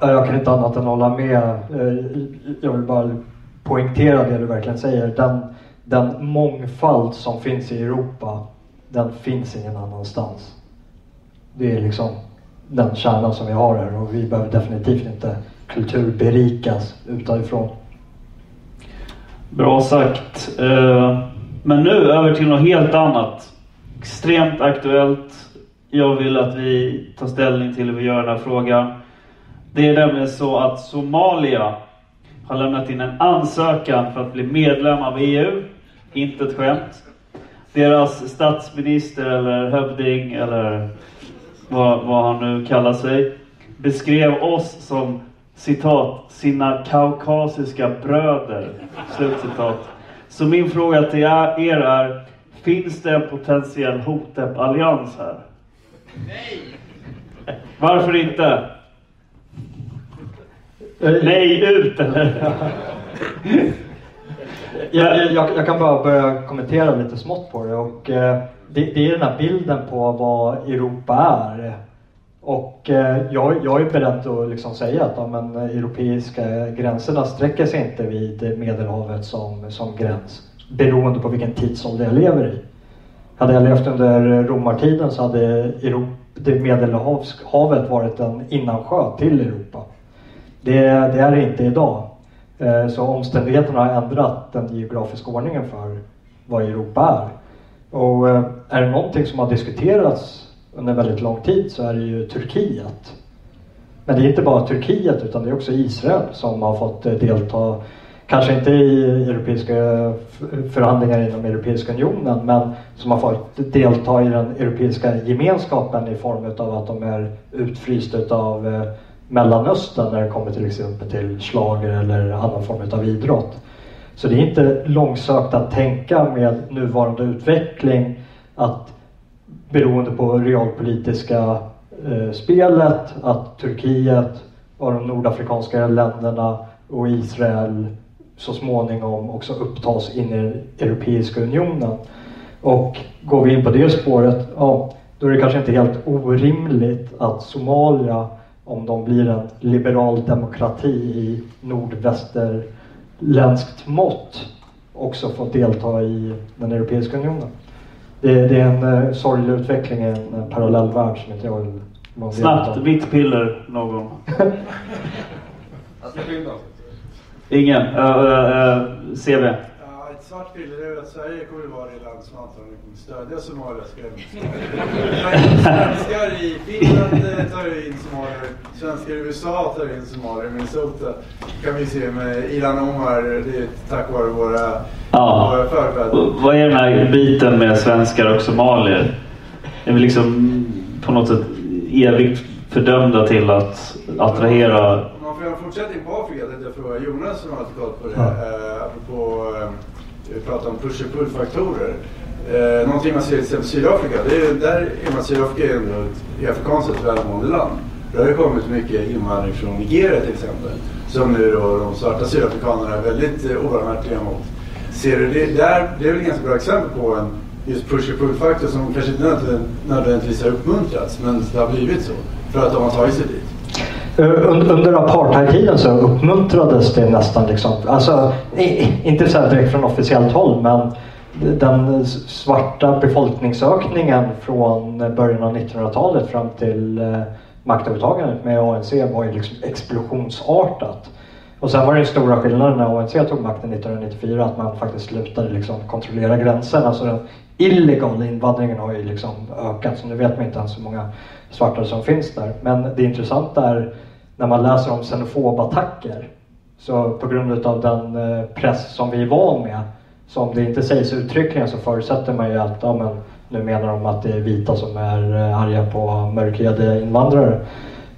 Jag kan inte annat än hålla med. Eh, jag vill bara poängtera det du verkligen säger. Den, den mångfald som finns i Europa, den finns ingen annanstans. Det är liksom den kärnan som vi har här och vi behöver definitivt inte kulturberikas utifrån. Bra sagt. Eh, men nu över till något helt annat. Extremt aktuellt. Jag vill att vi tar ställning till hur vi gör den här frågan. Det är nämligen så att Somalia har lämnat in en ansökan för att bli medlem av EU. Inte ett skämt. Deras statsminister eller hövding eller vad, vad han nu kallar sig beskrev oss som citat sina kaukasiska bröder. Slutcitat. Så min fråga till er är, finns det en potentiell Hotep-allians här? Nej! Varför inte? Nej, ut eller? Jag, jag, jag kan bara börja kommentera lite smått på det. Och, eh, det, det är den här bilden på vad Europa är. Och eh, jag, jag är beredd att liksom säga att de europeiska gränserna sträcker sig inte vid Medelhavet som, som gräns. Beroende på vilken tidsålder jag lever i. Hade jag levt under romartiden så hade Europa, det Medelhavet varit en innansjö till Europa. Det, det är det inte idag. Eh, Så omständigheterna har ändrat den geografiska ordningen för vad Europa är. Och eh, är det någonting som har diskuterats under väldigt lång tid så är det ju Turkiet. Men det är inte bara Turkiet utan det är också Israel som har fått eh, delta kanske inte i europeiska förhandlingar inom Europeiska unionen, men som har fått delta i den europeiska gemenskapen i form av att de är utfrysta av eh, Mellanöstern när det kommer till exempel till slager eller annan form av idrott. Så det är inte långsökt att tänka med nuvarande utveckling att beroende på realpolitiska eh, spelet att Turkiet och de nordafrikanska länderna och Israel så småningom också upptas in i Europeiska unionen. Och går vi in på det spåret, ja, då är det kanske inte helt orimligt att Somalia, om de blir en liberal demokrati i nordväster nordvästerländskt mått, också får delta i den Europeiska unionen. Det, det är en uh, sorglig utveckling i en, en parallell värld som inte jag vill Snabbt, vitt piller någon. Jag släpper in dem. Ingen. Uh, uh, CV. Svart piller är att Sverige kommer att vara det land som antagligen kommer stödja Somalia. ska jag säga. Svenskar i Finland eh, tar in somalier. Svenskar i USA tar in somalier. Minnesota kan vi se med Ilan Omar. Det är tack vare våra, Ja. våra förfäder. Vad är den här biten med svenskar och somalier? Är vi liksom på något sätt evigt fördömda till att attrahera... Om man får göra en fortsättning på Afrika tänkte jag fråga Jonas som har koll på det. Ja. Eh, apropå eh, vi pratar om push och pull-faktorer. Eh, någonting man ser till exempel i Sydafrika. Det är, där är man, Sydafrika är ändå ett, afrikanskt välmående land. Det har ju kommit mycket invandring från Nigeria till exempel. Som nu då de svarta sydafrikanerna är väldigt eh, obarmhärtiga mot. Ser du det där? Det är väl ett ganska bra exempel på en just push och pull-faktor som kanske inte nödvändigtvis har uppmuntrats. Men det har blivit så. För att de har tagit sig dit. Eh, under apartheidtiden så uppmuntrades det nästan liksom, alltså inte så här direkt från officiellt håll men den svarta befolkningsökningen från början av 1900-talet fram till eh, maktövertagandet med ANC var ju liksom explosionsartat. Och sen var det den stora skillnaden när ANC tog makten 1994 att man faktiskt slutade liksom kontrollera gränserna. Så den illegala invandringen har ju liksom ökat så nu vet man inte ens hur många svarta som finns där. Men det intressanta är när man läser om xenofobattacker så på grund av den eh, press som vi är van med så om det inte sägs uttryckligen så förutsätter man ju att ja, men, nu menar de att det är vita som är eh, arga på mörkhyade invandrare.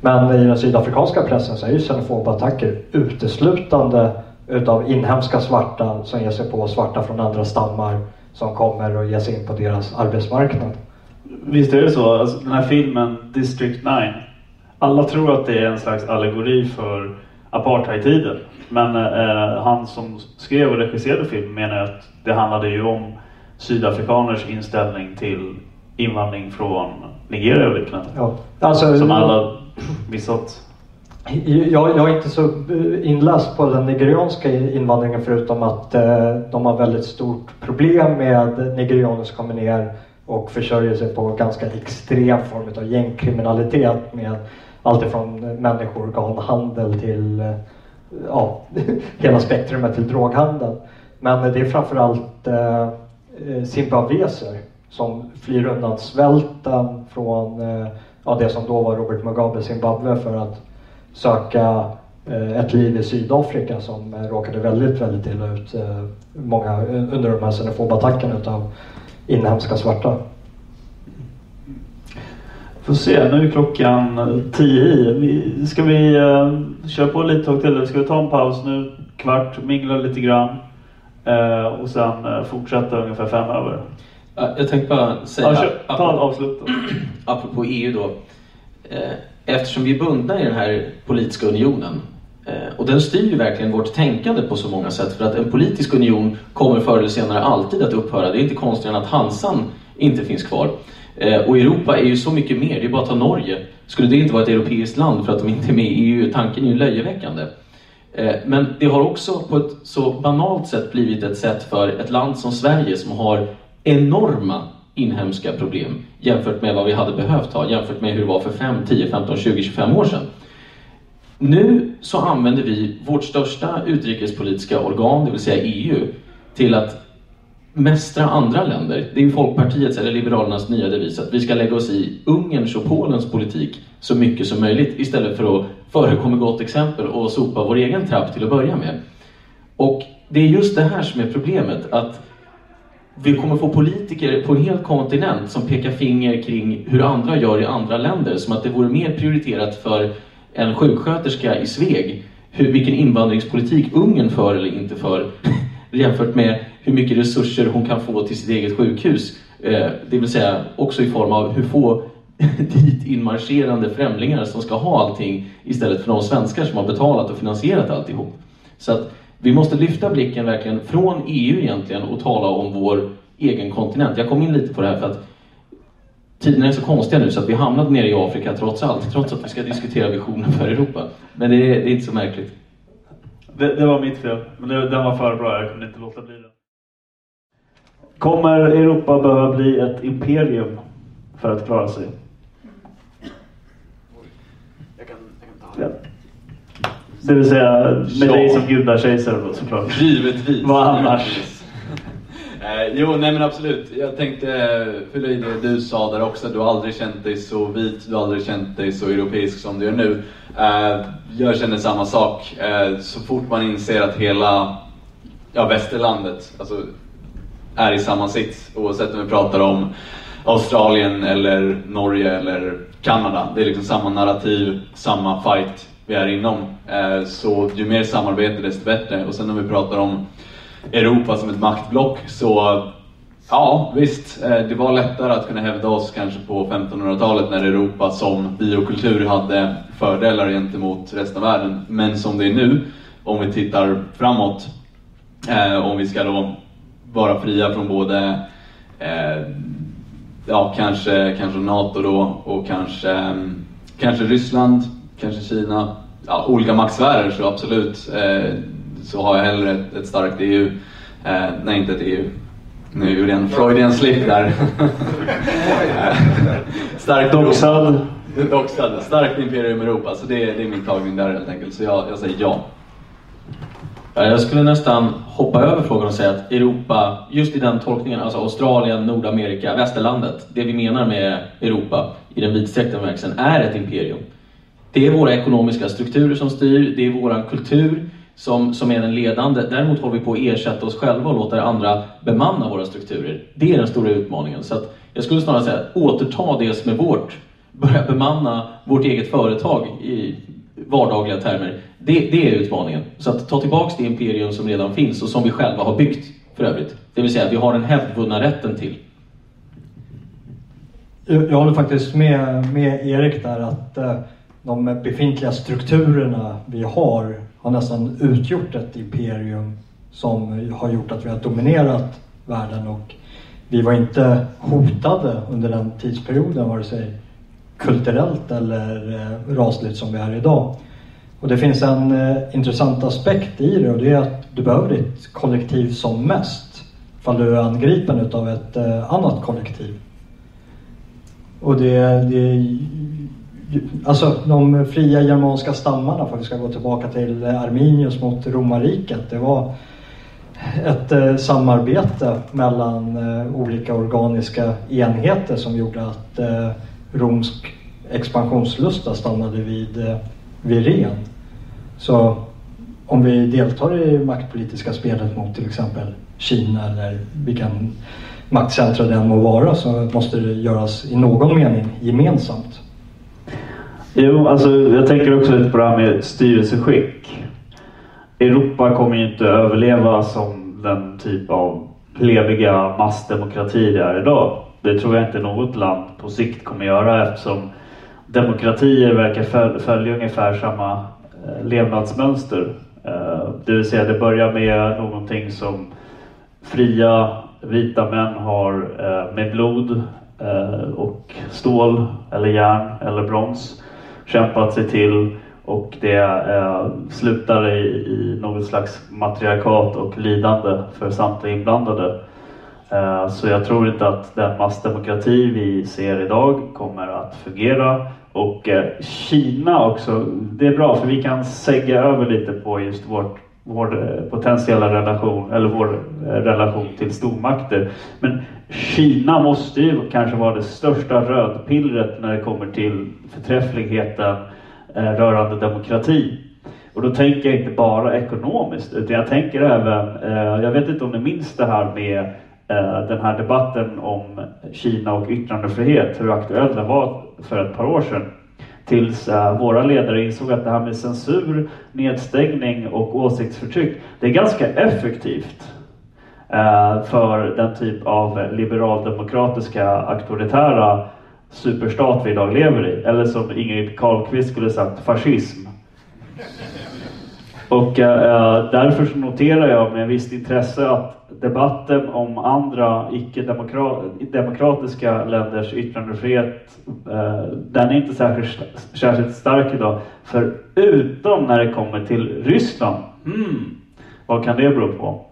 Men i den sydafrikanska pressen så är ju xenofobattacker uteslutande utav inhemska svarta som ger sig på svarta från andra stammar som kommer och ger sig in på deras arbetsmarknad. Visst är det så? Alltså, den här filmen District 9. Alla tror att det är en slags allegori för apartheidtiden. Men eh, han som skrev och regisserade filmen menar att det handlade ju om sydafrikaners inställning till invandring från Nigeria och liknande. Ja, alltså, Som alla visste att jag, jag är inte så eh, inläst på den nigerianska invandringen förutom att eh, de har väldigt stort problem med nigerianer som kommer ner och försörjer sig på ganska extrem form av gängkriminalitet med allt ifrån människoorganhandel till eh, ja, [LAUGHS] hela spektrumet till droghandel. Men det är framförallt eh, eh, zimbabweser som flyr undan svälten från eh, ja, det som då var Robert Mugabe Zimbabwe för att söka eh, ett liv i Sydafrika som eh, råkade väldigt, väldigt illa ut eh, många, under de här xenofobattackerna utav inhemska svarta. Får se, nu är klockan eh, tio i. Vi, ska vi uh, köra på lite tag till? eller Ska vi ta en paus nu? Kvart, mingla lite grann. och sen fortsätta ungefär fem över. Ja, Jag tänkte bara säga, Ja, kör, ta en avslut då. apropå EU då. Eftersom vi är bundna i den här politiska unionen eh, och den styr ju verkligen vårt tänkande på så många sätt för att en politisk union kommer förr eller senare alltid att upphöra. Det är inte konstigare än att Hansan inte finns kvar. Eh, och Europa är ju så mycket mer, det är bara att ta Norge. Skulle det inte vara ett europeiskt land för att de inte är med i EU? Tanken är ju löjeväckande. Eh, men det har också på ett så banalt sätt blivit ett sätt för ett land som Sverige som har enorma inhemska problem jämfört med vad vi hade behövt ha, jämfört med hur det var för 5, 10, 15, 20, 25 år sedan. Nu så använder vi vårt största utrikespolitiska organ, det vill säga EU, till att mästra andra länder. Det är Folkpartiets eller Liberalernas nya devis att vi ska lägga oss i Ungerns och Polens politik så mycket som möjligt istället för att förekomma gott exempel och sopa vår egen trapp till att börja med. Och det är just det här som är problemet. Att vi kommer få politiker på en hel kontinent som pekar finger kring hur andra gör i andra länder. Som att det vore mer prioriterat för en sjuksköterska i Sveg hur, vilken invandringspolitik Ungern för eller inte för [LAUGHS] jämfört med hur mycket resurser hon kan få till sitt eget sjukhus. Eh, det vill säga också i form av hur få [LAUGHS] dit inmarscherande främlingar som ska ha allting istället för de svenskar som har betalat och finansierat alltihop. Så att vi måste lyfta blicken verkligen från EU egentligen och tala om vår egen kontinent. Jag kom in lite på det här för att tiderna är så konstiga nu så att vi hamnat nere i Afrika trots allt, trots att vi ska diskutera visionen för Europa. Men det är, det är inte så märkligt. Det, det var mitt fel. Men det, den var för bra, jag kunde inte låta bli den. Kommer Europa behöva bli ett imperium för att klara sig? Jag kan, jag kan ta Ja. Det vill säga med Ja. dig som gudakejsare då såklart. Givetvis. Vad annars? Eh, jo, nej men absolut. Jag tänkte eh, fylla i det du sa där också. Du har aldrig känt dig så vit, du har aldrig känt dig så europeisk som du gör nu. Eh, jag känner samma sak. Eh, så fort man inser att hela ja, västerlandet alltså, är i samma sits, oavsett om vi pratar om Australien eller Norge eller Kanada. Det är liksom samma narrativ, samma fight vi är inom. Eh, så ju mer samarbete desto bättre. Och sen när vi pratar om Europa som ett maktblock så ja visst, eh, det var lättare att kunna hävda oss kanske på 1500-talet när Europa som biokultur hade fördelar gentemot resten av världen. Men som det är nu, om vi tittar framåt, eh, om vi ska då vara fria från både ja, kanske, kanske NATO då och kanske, mm, kanske Ryssland, kanske Kina, ja, olika maktsfärer så absolut eh, så har jag hellre ett, ett starkt EU. Eh, nej, inte ett EU. Nu gjorde jag en Freudian slip där. [LAUGHS] Starkt Doxad. Doxad. Starkt Imperium Europa. Så det, är- det är min tagning där helt enkelt. Så jag, jag säger ja. Ja, Jag skulle nästan hoppa över frågan och säga att Europa, just i den tolkningen, alltså Australien, Nordamerika, västerlandet, det vi menar med Europa i den vidsträckta bemärkelsen är ett imperium. Det är våra ekonomiska strukturer som styr, det är vår kultur som, som är den ledande. Däremot håller vi på att ersätta oss själva och låta andra bemanna våra strukturer. Det är den stora utmaningen. Så att jag skulle snarare säga återta det som är vårt, börja bemanna vårt eget företag i vardagliga termer. Det, det är utmaningen. Så att ta tillbaks det imperium som redan finns och som vi själva har byggt för övrigt. Det vill säga att vi har den hävdvunna rätten till. Jag jag håller faktiskt med, med Erik där att eh, de befintliga strukturerna vi har har nästan utgjort ett imperium som har gjort att vi har dominerat världen och vi var inte hotade under den tidsperioden vare sig kulturellt eller eh, rasligt som vi är idag. Och det finns en eh, intressant aspekt i det och det är att du behöver ditt kollektiv som mest ifall du är angripen utav ett eh, annat kollektiv. Och det, det Alltså de fria germanska stammarna, för att vi ska gå tillbaka till Arminius mot romarriket. Det var ett eh, samarbete mellan eh, olika organiska enheter som gjorde att eh, romsk expansionslusta stannade vid, eh, vid Ren. Så om vi deltar i maktpolitiska spelet mot till exempel Kina eller vilken maktcentra det än må vara så måste det göras i någon mening gemensamt. Jo, alltså jag tänker också lite på det här med styrelseskick. Europa kommer ju inte överleva som den typ av plebiga massdemokrati det är idag. Det tror jag inte något land på sikt kommer göra eftersom demokratier verkar följa ungefär samma eh, levnadsmönster. Eh, det vill säga det börjar med någonting som fria vita män har eh, med blod och stål eller järn eller brons kämpat sig till och det eh, slutar i, i något slags matriarkat och lidande för samtliga inblandade. Eh, så jag tror inte att den massdemokrati vi ser idag kommer att fungera. Och eh, Kina också, det är bra för vi kan segga över lite på just vårt vår eh, potentiella relation, eller vår eh, relation till stormakter. Men Kina måste ju kanske vara det största rödpillret när det kommer till förträffligheten eh, rörande demokrati. Och då tänker jag inte bara ekonomiskt, utan jag tänker även, eh, jag vet inte om ni minns det här med eh, den här debatten om Kina och yttrandefrihet, hur aktuell den var för ett par år sedan. Tills våra ledare insåg att det här med censur, nedstängning och åsiktsförtryck, det är ganska effektivt för den typ av liberaldemokratiska auktoritära superstat vi idag lever i. Eller som Ingrid Carlqvist skulle sagt, fascism. Och eh, därför så noterar jag med visst intresse att debatten om andra icke-demokratiska länders yttrandefrihet, eh, den är inte särskilt, särskilt stark idag. För utom när det kommer till Ryssland, hmm, vad kan det bero på?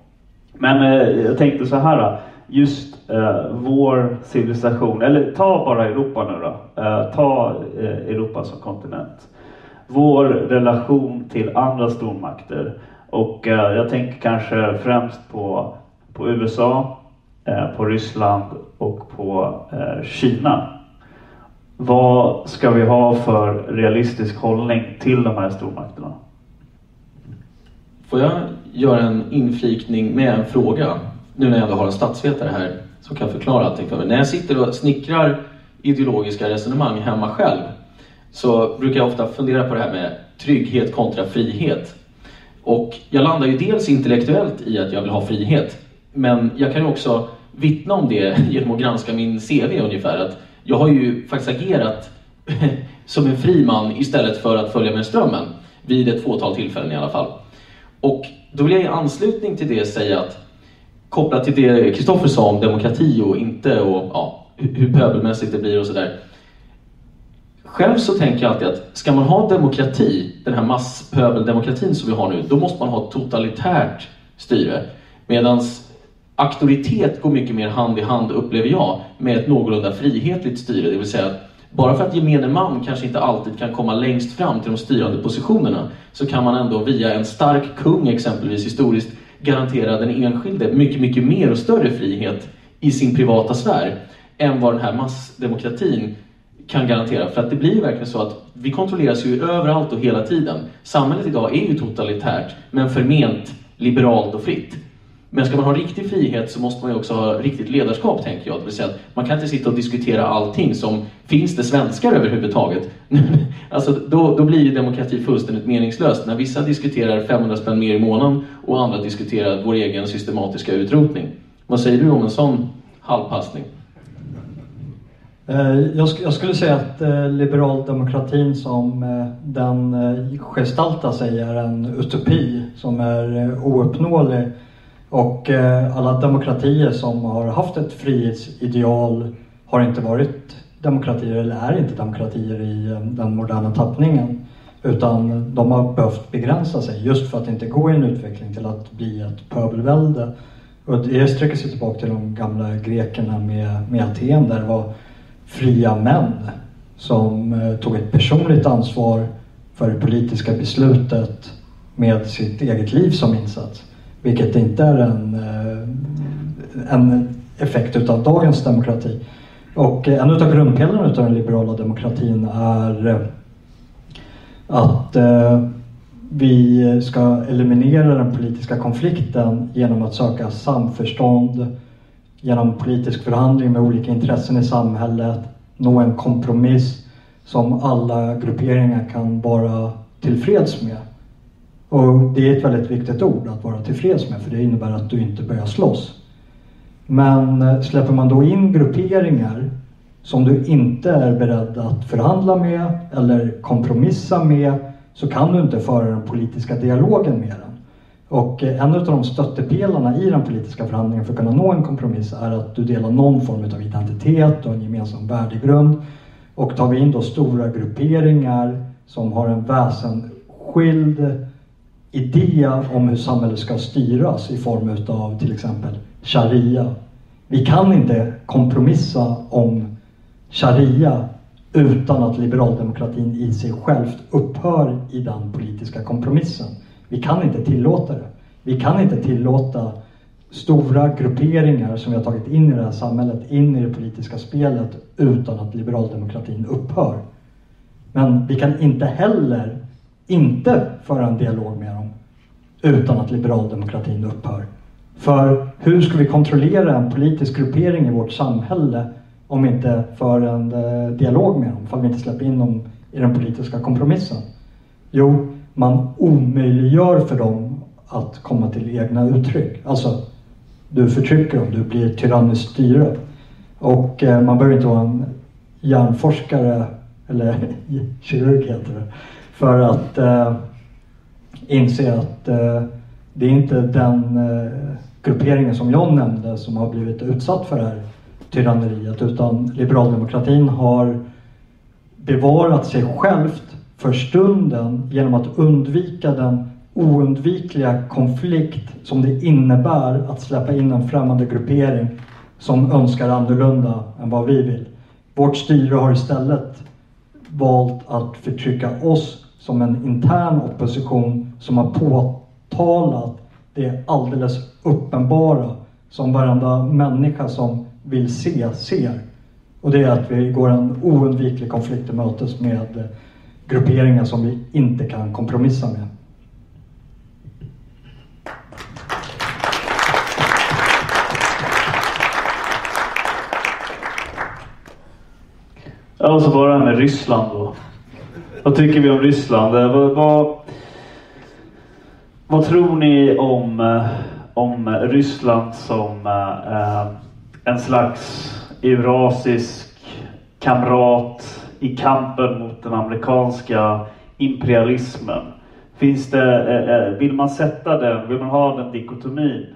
Men eh, jag tänkte så här, just eh, vår civilisation, eller ta bara Europa nu då, eh, ta eh, Europa som kontinent vår relation till andra stormakter. Och eh, jag tänker kanske främst på, på USA, eh, på Ryssland och på eh, Kina. Vad ska vi ha för realistisk hållning till de här stormakterna? Får jag göra en inflikning med en fråga? Nu när jag ändå har en statsvetare här som kan förklara allting för mig. När jag sitter och snickrar ideologiska resonemang hemma själv så brukar jag ofta fundera på det här med trygghet kontra frihet. Och jag landar ju dels intellektuellt i att jag vill ha frihet, men jag kan ju också vittna om det [LAUGHS] genom att granska min CV ungefär. Att jag har ju faktiskt agerat [LAUGHS] som en fri man istället för att följa med strömmen. Vid ett fåtal tillfällen i alla fall. Och då vill jag i anslutning till det säga att kopplat till det Kristoffer sa om demokrati och inte och ja, hur pöbelmässigt det blir och sådär. Själv så tänker jag alltid att ska man ha demokrati, den här masspöbeldemokratin som vi har nu, då måste man ha totalitärt styre. Medan auktoritet går mycket mer hand i hand, upplever jag, med ett någorlunda frihetligt styre. Det vill säga att bara för att gemene man kanske inte alltid kan komma längst fram till de styrande positionerna, så kan man ändå via en stark kung exempelvis historiskt garantera den enskilde mycket, mycket mer och större frihet i sin privata sfär än vad den här massdemokratin kan garantera. För att det blir verkligen så att vi kontrolleras ju överallt och hela tiden. Samhället idag är ju totalitärt, men förment liberalt och fritt. Men ska man ha riktig frihet så måste man ju också ha riktigt ledarskap, tänker jag. Det vill säga att man kan inte sitta och diskutera allting som, finns det svenskar överhuvudtaget? [LAUGHS] alltså, då, då blir ju demokrati fullständigt meningslöst. När vissa diskuterar 500 spänn mer i månaden och andra diskuterar vår egen systematiska utrotning. Vad säger du om en sån halvpassning? Eh, jag, skulle säga att eh, liberaldemokratin som eh, den gestaltar sig är en utopi som är ouppnåelig. Och eh, alla demokratier som har haft ett frihetsideal har inte varit demokratier eller är inte demokratier i eh, den moderna tappningen. Utan de har behövt begränsa sig just för att inte gå i en utveckling till att bli ett pöbelvälde. Och det sträcker sig tillbaka till de gamla grekerna med, med Aten där det var fria män som eh, tog ett personligt ansvar för det politiska beslutet med sitt eget liv som insats. Vilket inte är en, eh, en effekt utav dagens demokrati. Och eh, en av grundpelarna utav den liberala demokratin är eh, att vi ska eliminera den politiska konflikten genom att söka samförstånd, genom politisk förhandling med olika intressen i samhället nå en kompromiss som alla grupperingar kan vara tillfreds med. Och det är ett väldigt viktigt ord att vara tillfreds med för det innebär att du inte börjar slåss. Men eh, släpper man då in grupperingar som du inte är beredd att förhandla med eller kompromissa med så kan du inte föra den politiska dialogen med den. Och eh, en av de stöttepelarna i den politiska förhandlingen för att kunna nå en kompromiss är att du delar någon form av identitet och en gemensam värdegrund. Och tar vi in då stora grupperingar som har en väsensskild idé om hur samhället ska styras i form av till exempel sharia. Vi kan inte kompromissa om sharia utan att liberaldemokratin i sig självt upphör i den politiska kompromissen. Vi kan inte tillåta det. Vi kan inte tillåta stora grupperingar som vi har tagit in i det här samhället, in i det politiska spelet utan att liberaldemokratin upphör. Men vi kan inte heller inte föra en dialog med dem utan att liberaldemokratin upphör. För hur ska vi kontrollera en politisk gruppering i vårt samhälle om vi inte för en eh, dialog med dem, om vi inte släpper in dem i den politiska kompromissen? Jo, man omöjliggör för dem att komma till egna uttryck. Alltså, du förtrycker dem, du blir tyranniskt styre. Och eh, man behöver inte vara en hjärnforskare, eller [LAUGHS] kirurg heter det, för att eh, inse att eh, det är inte den eh, grupperingen som jag nämnde som har blivit utsatt för det här tyranneriet utan liberaldemokratin har bevarat sig självt för stunden genom att undvika den oundvikliga konflikt som det innebär att släppa in en främmande gruppering som önskar annorlunda än vad vi vill. Vårt styre har istället valt att förtrycka oss som en intern opposition som har påtalat det alldeles uppenbara som varenda människa som vill se ser. Och det är att vi går en oundviklig konflikt till mötes med eh, grupperingar som vi inte kan kompromissa med. Ja, och så var det här med Ryssland då. Vad tycker vi om Ryssland? Eh, vad, vad, vad tror ni om, eh, om Ryssland som eh, eh, en slags eurasisk kamrat i kampen mot den amerikanska imperialismen? Finns det, eh, vill man sätta den, vill man ha den dikotomin?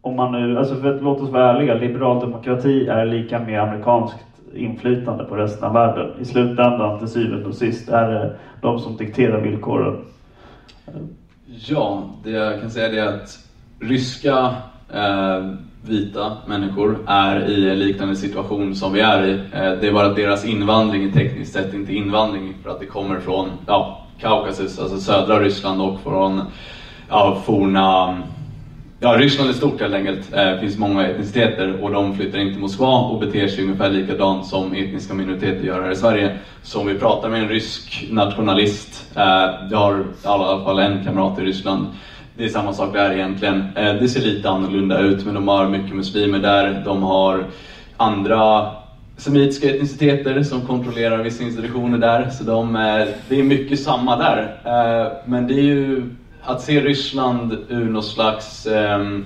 Om man nu, alltså för att, låt oss vara ärliga, liberal demokrati är lika med amerikanskt inflytande på resten av världen. I slutändan, till syvende och sist, är det de som dikterar villkoren. Ja, det jag kan säga är att ryska eh, vita människor är i en liknande situation som vi är i. Eh, det är bara att deras invandring är tekniskt sett inte invandring för att det kommer från ja, Kaukasus, alltså södra Ryssland och från ja, forna Ja, Ryssland är stort helt enkelt. Det finns många etniciteter och de flyttar in till Moskva och beter sig ungefär likadant som etniska minoriteter gör här i Sverige. Så om vi pratar med en rysk nationalist, eh, jag har i alla fall en kamrat i Ryssland, det är samma sak där egentligen. Eh, det ser lite annorlunda ut men de har mycket muslimer där, de har andra semitiska etniciteter som kontrollerar vissa institutioner där. Så de, det är mycket samma där. Men det är ju att se Ryssland ur något slags eh,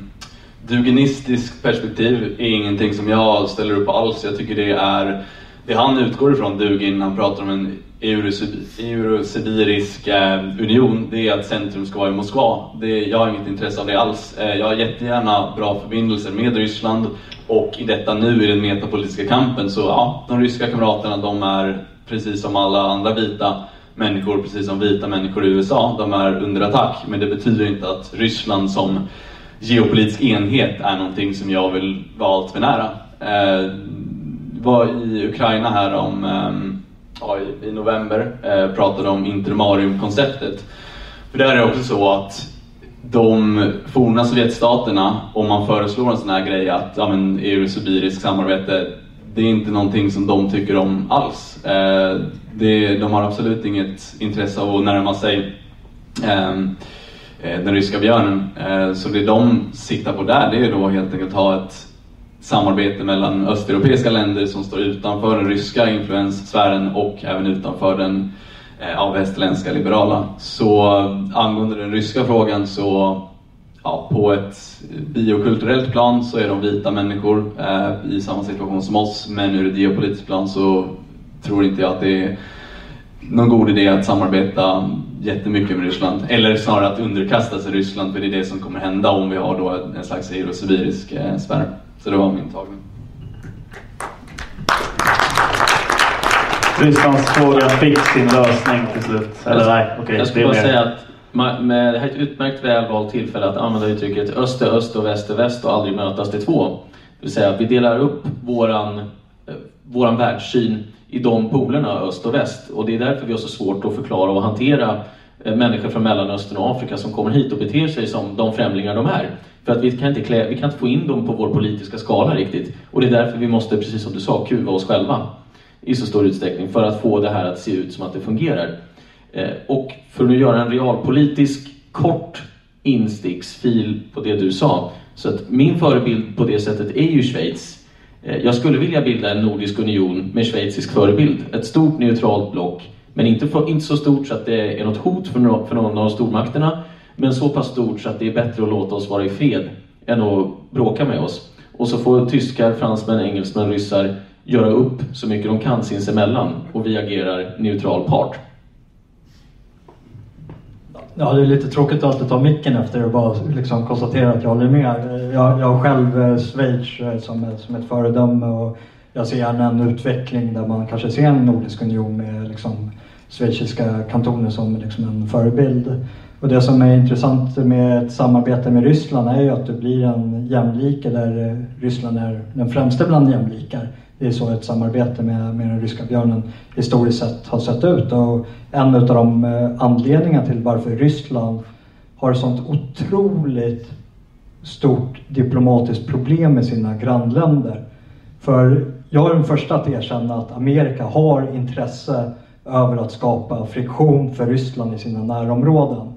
duginistiskt perspektiv är ingenting som jag ställer upp på alls. Jag tycker det är det han utgår ifrån, Dugin, när han pratar om en eurosibirisk eh, union, det är att centrum ska vara i Moskva. Det, jag har inget intresse av det alls. Eh, jag har jättegärna bra förbindelser med Ryssland och i detta nu i den metapolitiska kampen så ja, de ryska kamraterna de är precis som alla andra vita människor, precis som vita människor i USA, de är under attack. Men det betyder inte att Ryssland som geopolitisk enhet är någonting som jag vill vara allt för nära. Eh, var i Ukraina här om, eh, ja, i, i november, eh, pratade om intermariumkonceptet. För där är det också så att de forna Sovjetstaterna, om man föreslår en sån här grej att ja, men, eurosibirisk samarbete, det är inte någonting som de tycker om alls. Eh, det, de har absolut inget intresse av att närma sig ehm, eh, den ryska björnen. Eh, så det de siktar på där, det är då helt enkelt att ha ett samarbete mellan östeuropeiska länder som står utanför den ryska influenssfären och även utanför den eh, västerländska liberala. Så angående den ryska frågan så ja, på ett biokulturellt plan så är de vita människor eh, i samma situation som oss men ur ett geopolitiskt plan så tror inte jag att det är någon god idé att samarbeta jättemycket med Ryssland. Eller snarare att underkasta sig Ryssland, för det är det som kommer hända om vi har då en slags eurosibirisk eh, sfär. Så det var min tagning. Rysslandsfrågan fick sin lösning till slut. Eller nej, okej. Okay, jag skulle bara säga att med, det här är ett utmärkt välvalt tillfälle att använda uttrycket öst är öst och väst är väst och aldrig mötas till två. Det vill säga att vi delar upp våran, eh, våran världssyn i de polerna, öst och väst. Och det är därför vi har så svårt att förklara och hantera eh, människor från Mellanöstern och Afrika som kommer hit och beter sig som de främlingar de är. För att vi kan inte, klä, vi kan inte få in dem på vår politiska skala riktigt. Och det är därför vi måste, precis som du sa, kuva oss själva i så stor utsträckning för att få det här att se ut som att det fungerar. Eh, och för att göra en realpolitisk kort insticksfil på det du sa. Så att min förebild på det sättet är ju Schweiz. Eh, jag skulle vilja bilda en nordisk union med schweizisk förebild. Ett stort neutralt block, men inte, för, inte så stort så att det är något hot för, någon, för någon av stormakterna, men så pass stort så att det är bättre att låta oss vara i fred än att bråka med oss. Och så får tyskar, fransmän, engelsmän, ryssar göra upp så mycket de kan sinsemellan och vi agerar neutral part. Ja, det är lite tråkigt att alltid ta micken efter och bara liksom konstatera att jag håller med. Jag, jag har själv eh, Schweiz eh, som, ett- som ett föredöme och jag ser gärna en utveckling där man kanske ser en nordisk union med liksom schweiziska kantoner som liksom en förebild. Och det som är intressant med ett samarbete med Ryssland är ju att det blir en jämlike där eh, Ryssland är den främste bland jämlikar. Det är så ett samarbete med, med den ryska björnen historiskt sett har sett ut. Och en av de eh, anledningarna till varför Ryssland har ett sånt otroligt stort diplomatiskt problem med sina grannländer. För jag är den första att erkänna att Amerika har intresse över att skapa friktion för Ryssland i sina närområden.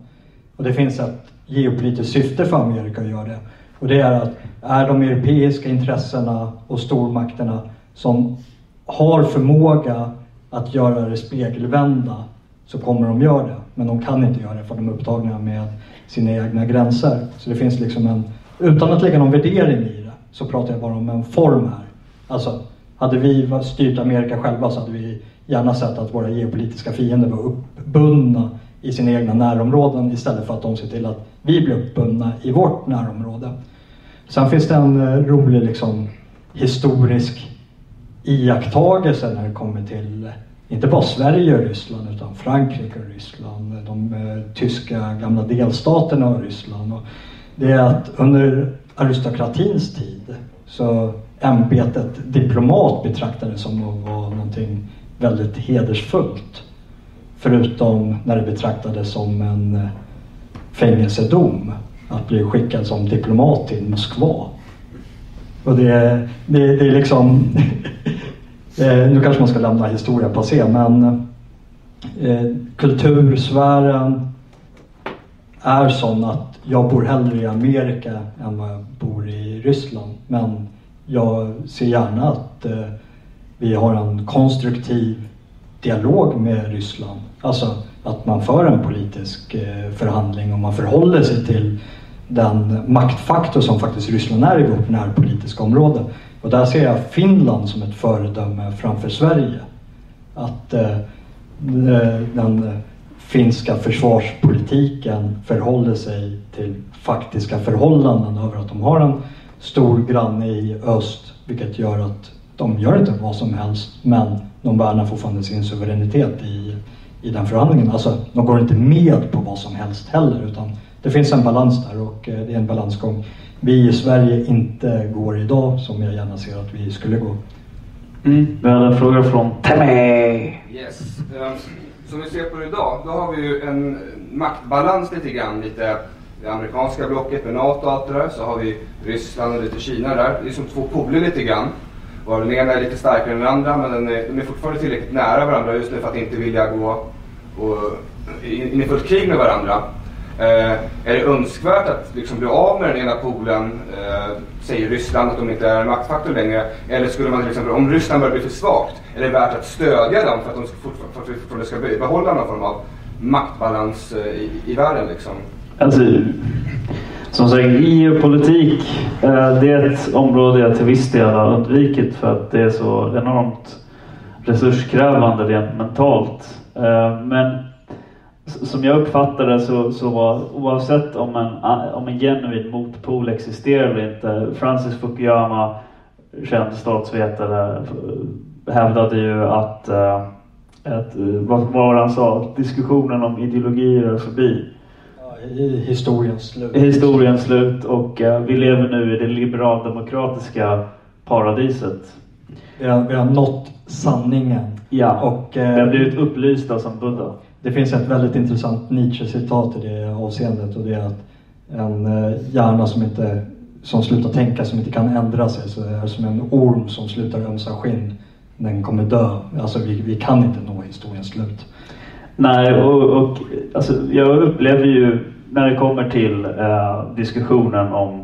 Och det finns ett geopolitiskt syfte för Amerika att göra det. Och det är att är de europeiska intressena och stormakterna som har förmåga att göra det spegelvända så kommer de göra det. Men de kan inte göra det för de är upptagna med sina egna gränser. Så det finns liksom en, utan att lägga någon värdering i det, så pratar jag bara om en form här. Alltså, hade vi styrt Amerika själva så hade vi gärna sett att våra geopolitiska fiender var uppbundna i sina egna närområden istället för att de ser till att vi blir uppbundna i vårt närområde. Sen finns det en eh, rolig liksom, historisk iakttagelse när det kommer till inte bara Sverige och Ryssland utan Frankrike och Ryssland, de eh, tyska gamla delstaterna och Ryssland. Och det är att under aristokratins tid så ämbetet diplomat betraktades som att vara någonting väldigt hedersfullt. Förutom när det betraktades som en eh, fängelsedom att bli skickad som diplomat till Moskva. Och det, det, det är liksom... [LAUGHS] eh, nu kanske man ska lämna historia passé, men eh, kultursfären är sån att jag bor hellre i Amerika än vad jag bor i Ryssland. Men jag ser gärna att eh, vi har en konstruktiv dialog med Ryssland. Alltså att man för en politisk eh, förhandling och man förhåller sig till den maktfaktor som faktiskt Ryssland är i vårt närpolitiska område. Och där ser jag Finland som ett föredöme framför Sverige. Att eh, eh, den finska försvarspolitiken förhåller sig till faktiska förhållanden över att de har en stor granne i öst, vilket gör att de gör inte vad som helst, men de värnar fortfarande sin suveränitet i, i den förhandlingen. Alltså, de går inte med på vad som helst heller, utan det finns en balans där och eh, det är en balansgång vi i Sverige inte går idag, som jag gärna ser att vi skulle gå. Mm. Vi hade en fråga från Temmy. Yes. Eh, Som vi ser på det idag, då har vi ju en maktbalans lite grann. Lite det amerikanska blocket med NATO och allt det där. Så har vi Ryssland och lite Kina där. Det är som två poler lite grann. Och den ena är lite starkare än den andra men den är, de är fortfarande tillräckligt nära varandra just nu för att inte vilja gå och, in, in i fullt krig med varandra. Eh, är det önskvärt att liksom bli av med den ena polen, eh, säger Ryssland att de inte är en maktfaktor längre? Eller skulle man till exempel, om Ryssland börjar bli för svagt, är det värt att stödja dem för att de ska för att vi fortfarande ska behålla någon form av maktbalans eh, i, i världen? Liksom? Alltså, som sagt, geopolitik eh, det är ett område jag till viss del har undvikit för att det är så enormt resurskrävande rent mentalt. Eh, Men som jag uppfattar det så, så var oavsett om en, om en genuin motpol existerar eller inte. Francis Fukuyama, känd statsvetare, hävdade ju att, eh, att eh, vad var han sa? Att diskussionen om ideologier är förbi. I historiens slut. Historiens slut och eh, vi lever nu i det liberaldemokratiska paradiset. Vi har, vi har nått sanningen. Ja, Och, vi har blivit upplysta som Buddha. Det finns ett väldigt intressant Nietzsche-citat i det avseendet och det är att en eh, hjärna som inte som slutar tänka, som inte kan ändra sig, så är som en orm som slutar ömsa skinn. Den kommer dö. Alltså vi, vi kan inte nå historiens slut. Nej, och, och alltså, jag upplever ju när det kommer till eh, diskussionen om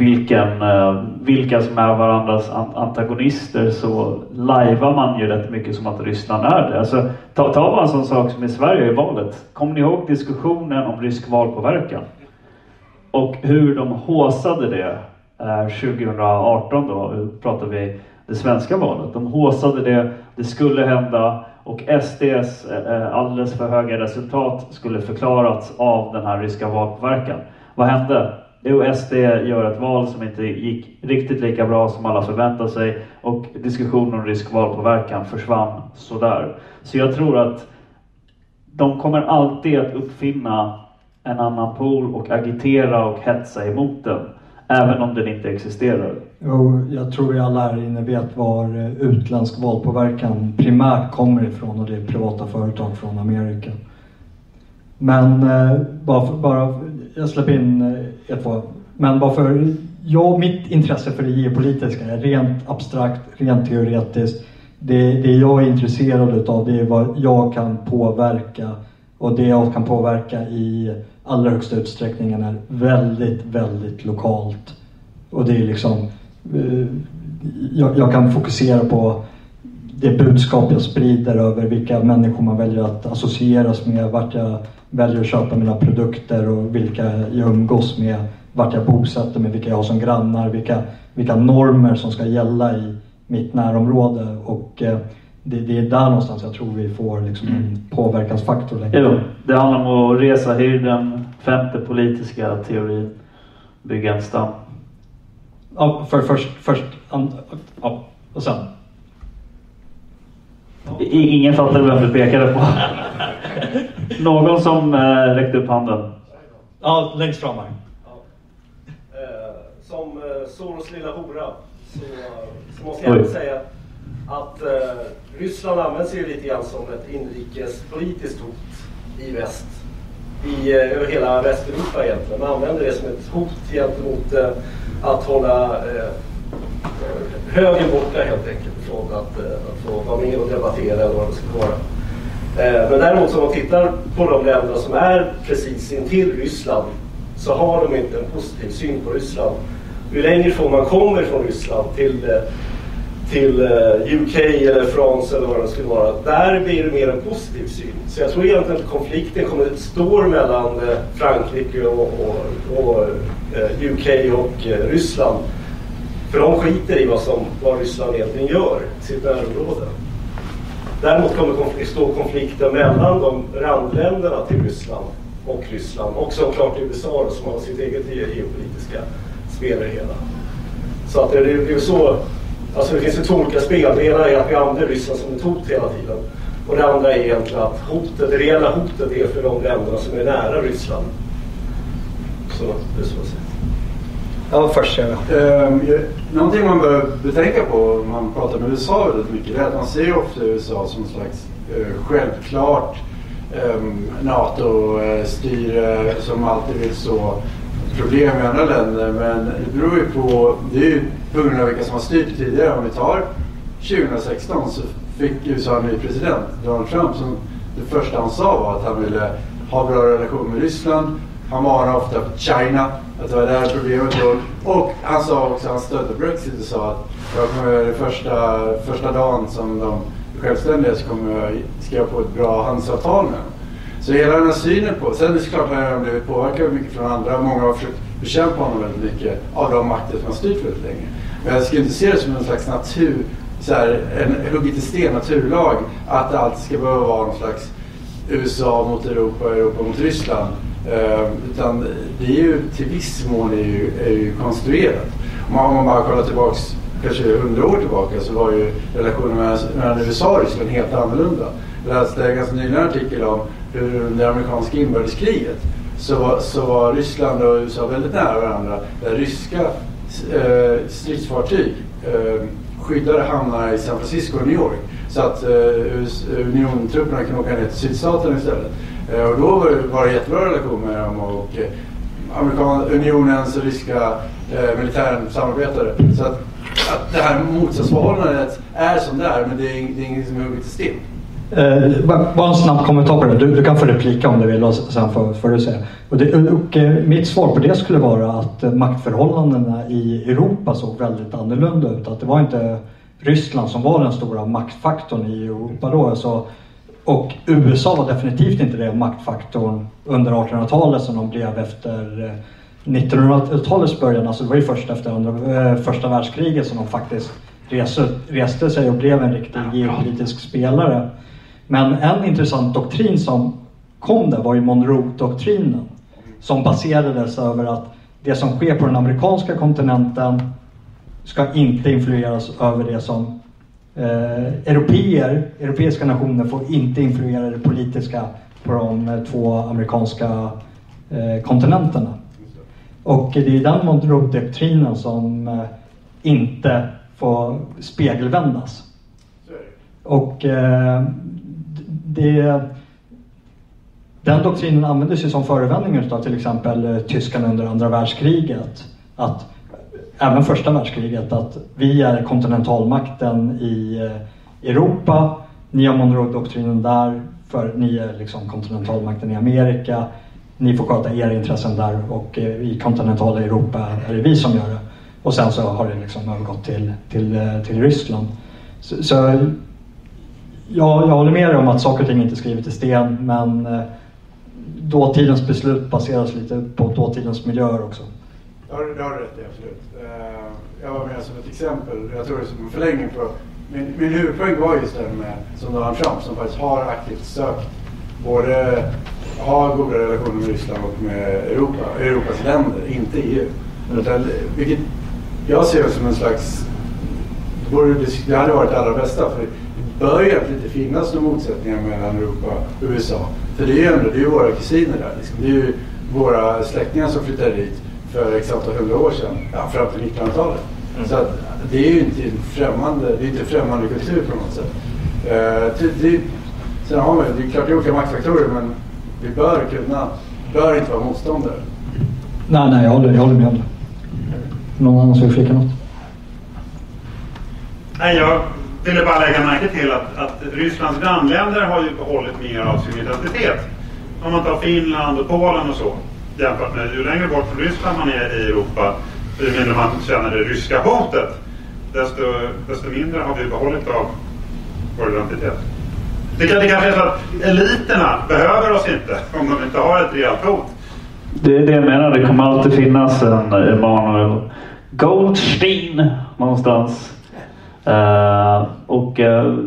vilken, eh, vilka som är varandras antagonister så lajvar man ju rätt mycket som att Ryssland är det. Alltså, ta, ta bara en sån sak som i Sverige i valet. Kommer ni ihåg diskussionen om rysk valpåverkan? Och hur de håsade det eh, 2018 då, nu pratar vi det svenska valet. De håsade det, det skulle hända och SDs eh, eh, alldeles för höga resultat skulle förklarats av den här ryska valpåverkan. Vad hände? Jo, SD gör ett val som inte gick riktigt lika bra som alla förväntade sig och diskussionen om riskvalpåverkan försvann sådär. Så jag tror att de kommer alltid att uppfinna en annan pool och agitera och hetsa emot den. Även om den inte existerar. Jo, jag tror vi alla här inne vet var eh, utländsk valpåverkan primärt kommer ifrån och det är privata företag från Amerika. Men eh, bara, för, bara jag släpper in eh, er två. Men bara för, jag, mitt intresse för det geopolitiska är rent abstrakt, rent teoretiskt. Det, det jag är intresserad utav det är vad jag kan påverka och det jag kan påverka i allra högsta utsträckning är väldigt, väldigt lokalt. Och det är liksom, eh, jag, jag kan fokusera på det budskap jag sprider över vilka människor man väljer att associeras med, vart jag väljer att köpa mina produkter och vilka jag umgås med, vart jag bosätter mig, vilka jag har som grannar, vilka, vilka normer som ska gälla i mitt närområde. Och eh, det, det är där någonstans jag tror vi får liksom en påverkansfaktor längre Jo, det handlar om att resa hyrden, femte politiska teorin, bygga en stam. Ja, för först, först, an, ja, och sen. Ingen fattade vem du pekade på. [LAUGHS] Någon som eh, räckte upp handen. Ja, längst fram här. Eh, som eh, Soros lilla hora så, så måste jag Oj. säga att eh, Ryssland används ju lite grann som ett inrikespolitiskt hot i väst. I eh, över hela Västeuropa egentligen. Man använder det som ett hot gentemot eh, att hålla eh, högern borta helt enkelt från att, eh, att få vara med och debattera eller vad det ska vara. Eh, men däremot om man tittar på de länder som är precis intill Ryssland så har de inte en positiv syn på Ryssland. Ju längre ifrån man kommer från Ryssland till, eh, till eh, UK eller Frankrike eller vad det skulle vara, där blir det mer en positiv syn. Så jag tror egentligen att konflikten kommer att stå mellan Frankrike och, och, och UK och Ryssland. För de skiter i vad, som, vad Ryssland egentligen gör i sitt närområde. Däremot kommer konfl- stå konflikten mellan de randländerna till Ryssland och Ryssland och såklart USA då, som har sitt eget geopolitiska spel i det hela. Så att det, det, är så, alltså det finns ju två olika spel. Det ena är att vi använder Ryssland som ett hot hela tiden. Och det andra är egentligen att hotet, det reella hotet är för de länderna som är nära Ryssland. Så det är så att säga. Ja, först kör ehm, jag. Någonting man bör betänka på om man pratar med USA väldigt mycket det är att man ser ju ofta USA som en slags uh, självklart um, NATO-styre som alltid vill så problem i andra länder. Men det beror ju på, det är ju på grund av vilka som har styrt tidigare. Om vi tar 2016 så fick USA en ny president, Donald Trump, som det första han sa var att han ville ha bra relation med Ryssland. Han varnade ofta för China, att det var där problemet låg. Och han sa också, han stödde Brexit och sa att jag kommer det första, första dagen som de är självständiga så kommer jag skriva på ett bra handelsavtal med dem. Så hela den här synen på, sen är det klart att han har blivit påverkad mycket från andra. Många har försökt bekämpa honom väldigt mycket av de makter som har styrt väldigt länge. Men jag skulle inte se det som en slags natur, så här, en hugget i sten naturlag att det alltid ska behöva vara någon slags USA mot Europa och Europa mot Ryssland. Eh, utan det är ju till viss mån är ju, är ju konstruerat. Om man, om man bara kollar tillbaks kanske hundra år tillbaka så var ju relationen mellan, mellan USA och Ryssland helt annorlunda. Jag läste en ganska nyligen artikel om hur under amerikanska inbördeskriget så, var- så var Ryssland och USA väldigt nära varandra. Där ryska eh, stridsfartyg eh, skyddade hamnar i San Francisco och New York. Så att eh, US eh, uniontrupperna åka ner till sydstaterna istället. Eh, och då var det, jättebra relation med dem och eh, Amerikan, unionens och ryska eh, militären samarbetade. Så att, att det här motsatsförhållandet är som det är men det är, det är inget som är hugget i sten. Eh, bara en snabb kommentar på det. Du, du kan få replika om du vill och sen får, får du säga. Och det, och, eh, mitt svar på det skulle vara att maktförhållandena i Europa såg väldigt annorlunda ut. Att det var inte Ryssland som var den stora maktfaktorn i Europa då. Alltså, och USA var definitivt inte det maktfaktorn under 1800-talet som de blev efter eh, 1900-talets början. Alltså det var ju först efter andra, eh, första världskriget som de faktiskt reste, reste sig och blev en riktig geopolitisk spelare. Men en intressant doktrin som kom där var ju Monroe-doktrinen. Som baserades över att det som sker på den amerikanska kontinenten ska inte influeras över det som eh, europeer, europeiska nationer får inte influera det politiska på de två amerikanska eh, kontinenterna. Och det är den Monroe-doktrinen som eh, inte får spegelvändas. Och eh, det, den doktrinen användes ju som förevändning av till exempel eh, tyskarna under andra världskriget. Att, även första världskriget, att vi är kontinentalmakten i eh, Europa, ni har Monroe-doktrinen där, för ni är liksom kontinentalmakten i Amerika. Ni får sköta era intressen där och eh, i kontinentala Europa är det vi som gör det. Och sen så har det liksom övergått till, till, eh, till Ryssland. Så, så jag, jag håller med dig om att saker och ting inte är skrivet i sten men dåtidens beslut baseras lite på dåtidens miljöer också. Det har, det har du rätt i, absolut. Uh, Jag var med som ett exempel, jag tror det är som en förlängning på... Min, min huvudpoäng var just den med, som Donald Trump som faktiskt har aktivt sökt både ha goda relationer med Ryssland och med Europa, Europas länder, inte EU. Utan, vilket jag ser som en slags... Det, borde, det hade varit det allra bästa. För det bör egentligen inte finnas några motsättningar mellan Europa och USA. För det är ju ändå det är ju våra kusiner där. Liksom. Det är ju våra släktingar som flyttar dit för antal hundra år sedan, ja, fram till 1900-talet. Så att, det är ju inte en främmande, det är inte en främmande kultur på något sätt. Eh, det, det, sen har man, det är klart det är olika maktfaktorer men vi bör kunna, bör inte vara motståndare. Nej, nej, jag håller, jag håller med om det. Någon annan som vill flika något? Nej, jag ville bara lägga märke till att, att Rysslands grannländer har ju behållit mer av sin identitet. Om man tar Finland och Polen och så jämfört med ju längre bort från Ryssland man är i Europa, ju mindre man känner det ryska hotet, desto, desto mindre har vi behållit av vår identitet. Det, kan- det kanske är så att eliterna behöver oss inte [LAUGHS] om de inte har ett rejält hot. Det är det jag menar. Det kommer alltid finnas en Emanuel Goldstein någonstans. Uh, och uh,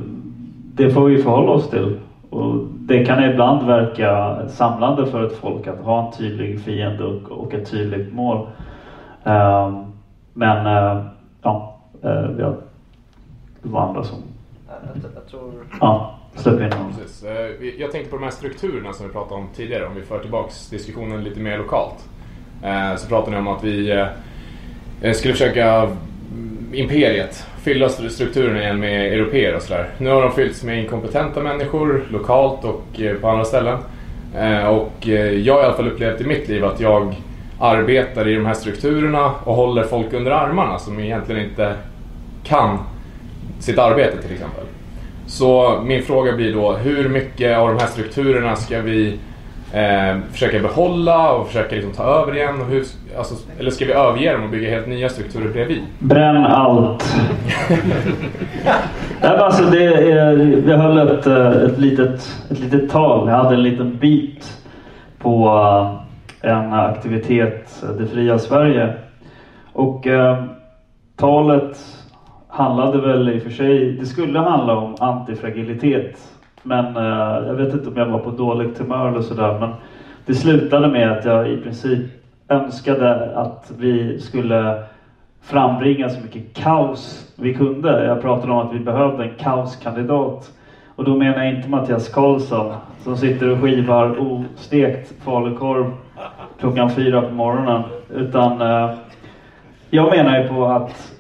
det får vi förhålla oss till. Och det kan ibland verka samlande för ett folk att ha en tydlig fiende och, och ett tydligt mål. Eh, men eh, ja, eh, vi har, det var andra som... Jag tror... Ja, släpp in honom. Precis. Eh, Jag tänkte på de här strukturerna som vi pratade om tidigare, om vi för tillbaks diskussionen lite mer lokalt. Så pratade ni om att vi skulle försöka imperiet fylla strukturen strukturerna igen med europeer och sådär. Nu har de fyllts med inkompetenta människor lokalt och eh, på andra ställen. Eh, och eh, jag har i alla fall upplevt i mitt liv att jag arbetar i de här strukturerna och håller folk under armarna som egentligen inte kan sitt arbete till exempel. Så min fråga blir då, hur mycket av de här strukturerna ska vi eh, försöka behålla och försöka liksom ta över igen? Och hur, alltså, eller ska vi överge dem och bygga helt nya strukturer bredvid? Bränn allt. [LAUGHS] Nej, alltså det är, jag höll ett, eh, ett, litet, ett litet tal. Jag hade en liten bit på eh, en aktivitet, eh, Det fria Sverige. Och eh, talet handlade väl i och för sig, det skulle handla om antifragilitet. Men eh, jag vet inte om jag var på dåligt humör eller sådär. Men det slutade med att jag i princip önskade att vi skulle frambringa så mycket kaos vi kunde. Jag pratade om att vi behövde en kaoskandidat. Och då menar jag inte Mattias Karlsson som sitter och skivar ostekt falukorv klockan fyra på morgonen. Utan eh, jag menar ju på att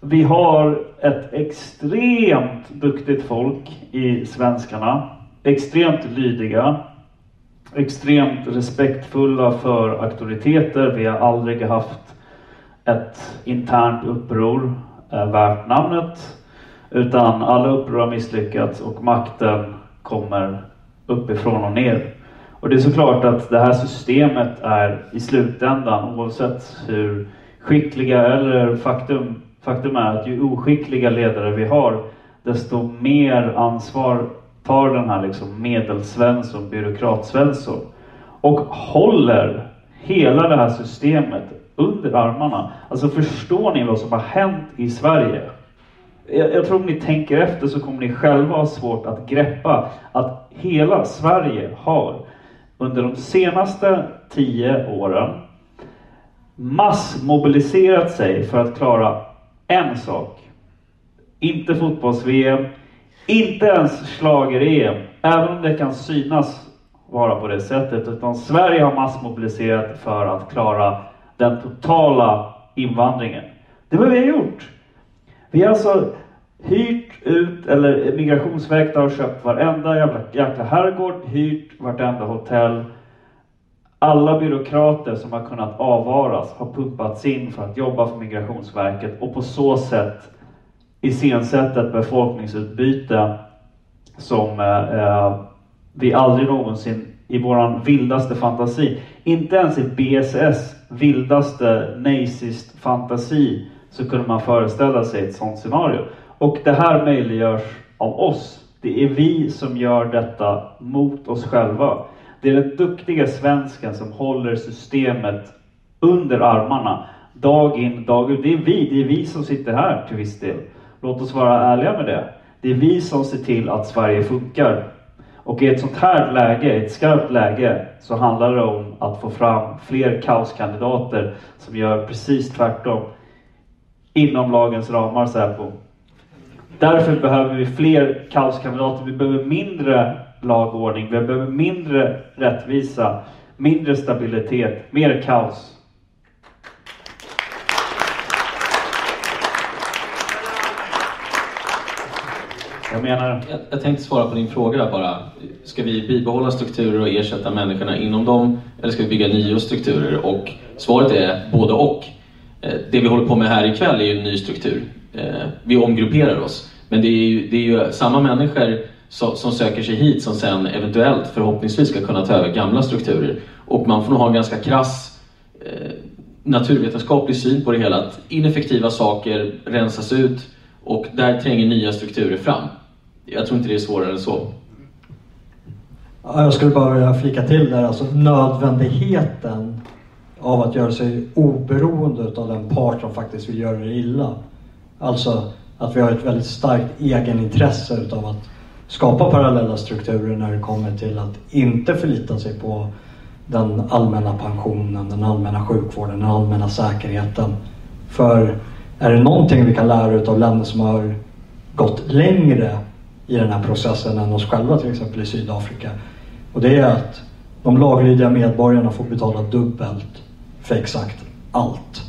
vi har ett extremt duktigt folk i svenskarna. Extremt lydiga. Extremt respektfulla för auktoriteter. Vi har aldrig haft ett internt uppror eh, värt namnet. Utan alla uppror har misslyckats och makten kommer uppifrån och ner. Och det är såklart att det här systemet är i slutändan, oavsett hur skickliga eller faktum, faktum är att ju oskickliga ledare vi har, desto mer ansvar tar den här liksom medelsvensson, byråkratsvensson och håller hela det här systemet under armarna. Alltså förstår ni vad som har hänt i Sverige? Jag, jag tror om ni tänker efter så kommer ni själva ha svårt att greppa att hela Sverige har under de senaste tio åren massmobiliserat sig för att klara en sak. Inte fotbolls-VM, inte ens schlager-EM, även om det kan synas vara på det sättet, utan Sverige har massmobiliserat för att klara den totala invandringen. Det är vad vi har gjort. Vi har alltså hyrt ut, eller Migrationsverket har köpt varenda jävla, jäkla herrgård, hyrt vartenda hotell. Alla byråkrater som har kunnat avvaras har pumpats in för att jobba för Migrationsverket och på så sätt iscensätt ett befolkningsutbyte som eh, eh, vi aldrig någonsin i våran vildaste fantasi, inte ens i BSS vildaste nazist fantasi så kunde man föreställa sig ett sådant scenario. Och det här möjliggörs av oss. Det är vi som gör detta mot oss själva. Det är den duktiga svensken som håller systemet under armarna dag in, dag ut. Det är vi, det är vi som sitter här till viss del. Låt oss vara ärliga med det. Det är vi som ser till att Sverige funkar. Och i ett sånt här läge, ett skarpt läge, så handlar det om att få fram fler kaoskandidater som gör precis tvärtom. Inom lagens ramar, Säpo. Därför behöver vi fler kaoskandidater. Vi behöver mindre lagordning, vi behöver mindre rättvisa, mindre stabilitet, mer kaos. Jag menar... Jag, jag tänkte svara på din fråga bara. Ska vi bibehålla strukturer och ersätta människorna inom dem? Eller ska vi bygga nya strukturer? Och svaret är både och. Eh, det vi håller på med här ikväll är ju en ny struktur. Eh, vi omgrupperar oss. Men det är ju, det är ju samma människor som, som söker sig hit som sen eventuellt, förhoppningsvis, ska kunna ta över gamla strukturer. Och man får nog ha en ganska krass eh, naturvetenskaplig syn på det hela. Att ineffektiva saker rensas ut och där tränger nya strukturer fram. Jag tror inte det är svårare än så. Ja, jag skulle bara vilja flika till där, alltså nödvändigheten av att göra sig oberoende av den part som faktiskt vill göra det illa. Alltså att vi har ett väldigt starkt egenintresse utav att skapa parallella strukturer när det kommer till att inte förlita sig på den allmänna pensionen, den allmänna sjukvården, den allmänna säkerheten. För är det någonting vi kan lära utav länder som har gått längre i den här processen än oss själva, till exempel i Sydafrika. Och det är att de laglydiga medborgarna får betala dubbelt för exakt allt.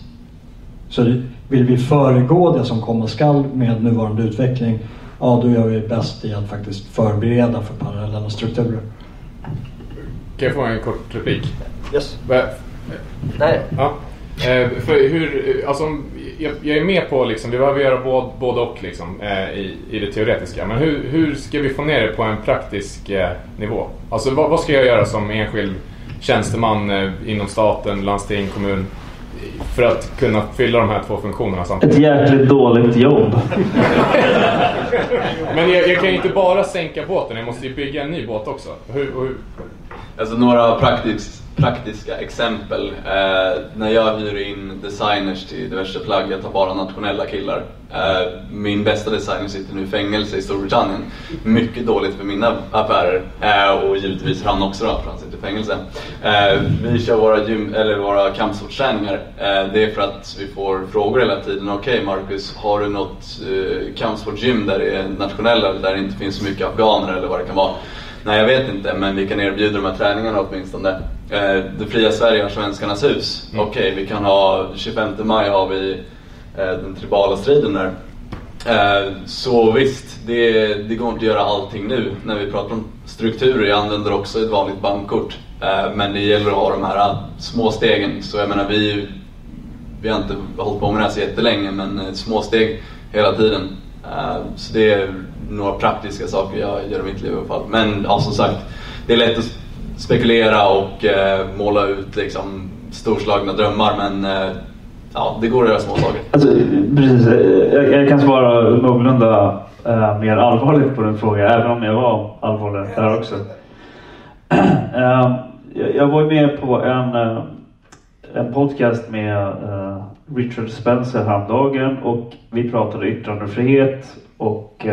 Så vill vi föregå det som komma skall med nuvarande utveckling, ja då gör vi bäst i att faktiskt förbereda för parallella strukturer. Kan jag få en kort replik? Yes. Va- Nej. Ja. Eh, för hur, alltså, jag, jag är med på liksom, vi behöver göra både, både och liksom, eh, i, i det teoretiska. Men hur, hur ska vi få ner det på en praktisk eh, nivå? Alltså vad, vad ska jag göra som enskild tjänsteman inom staten, landsting, kommun för att kunna fylla de här två funktionerna Ett samtidigt? jäkligt dåligt jobb. Men jag, jag kan ju inte bara sänka båten, jag måste ju bygga en ny båt också. Hur, hur, Alltså några praktis, praktiska exempel. Eh, när jag hyr in designers till diverse plagg, jag tar bara nationella killar. Eh, min bästa designer sitter nu i fängelse i Storbritannien. Mycket dåligt för mina affärer eh, och givetvis för han också då, för han sitter i fängelse. Eh, vi kör våra, gym, eller våra kampsportsträningar. Eh, det är för att vi får frågor hela tiden. Okej Marcus, har du något eh, kampsportgym där det är nationella, där det inte finns så mycket afghaner eller vad det kan vara? Nej, jag vet inte, men vi kan erbjuda de här träningarna åtminstone. Eh, det fria Sverige har Svenskarnas hus. Okej, vi kan ha 25 maj har vi eh, den tribala striden där. Eh, så visst, det, det går inte att göra allting nu när vi pratar om strukturer. Jag använder också ett vanligt bankkort. Men det gäller att ha de här små stegen. Så jag menar, vi, vi har inte hållit på med det här så jättelänge, men små steg hela tiden. Så det är några praktiska saker jag gör i mitt liv i alla fall. Men ja, som sagt, det är lätt att spekulera och eh, måla ut liksom, storslagna drömmar men eh, ja, det går att göra små saker. Alltså, precis, jag, jag kan svara någorlunda eh, mer allvarligt på din fråga, även om jag var allvarlig där också. [CLEARS THROAT] Eh, jag, jag var med på en, eh, en podcast med eh, Richard Spencer häromdagen och vi pratade yttrandefrihet och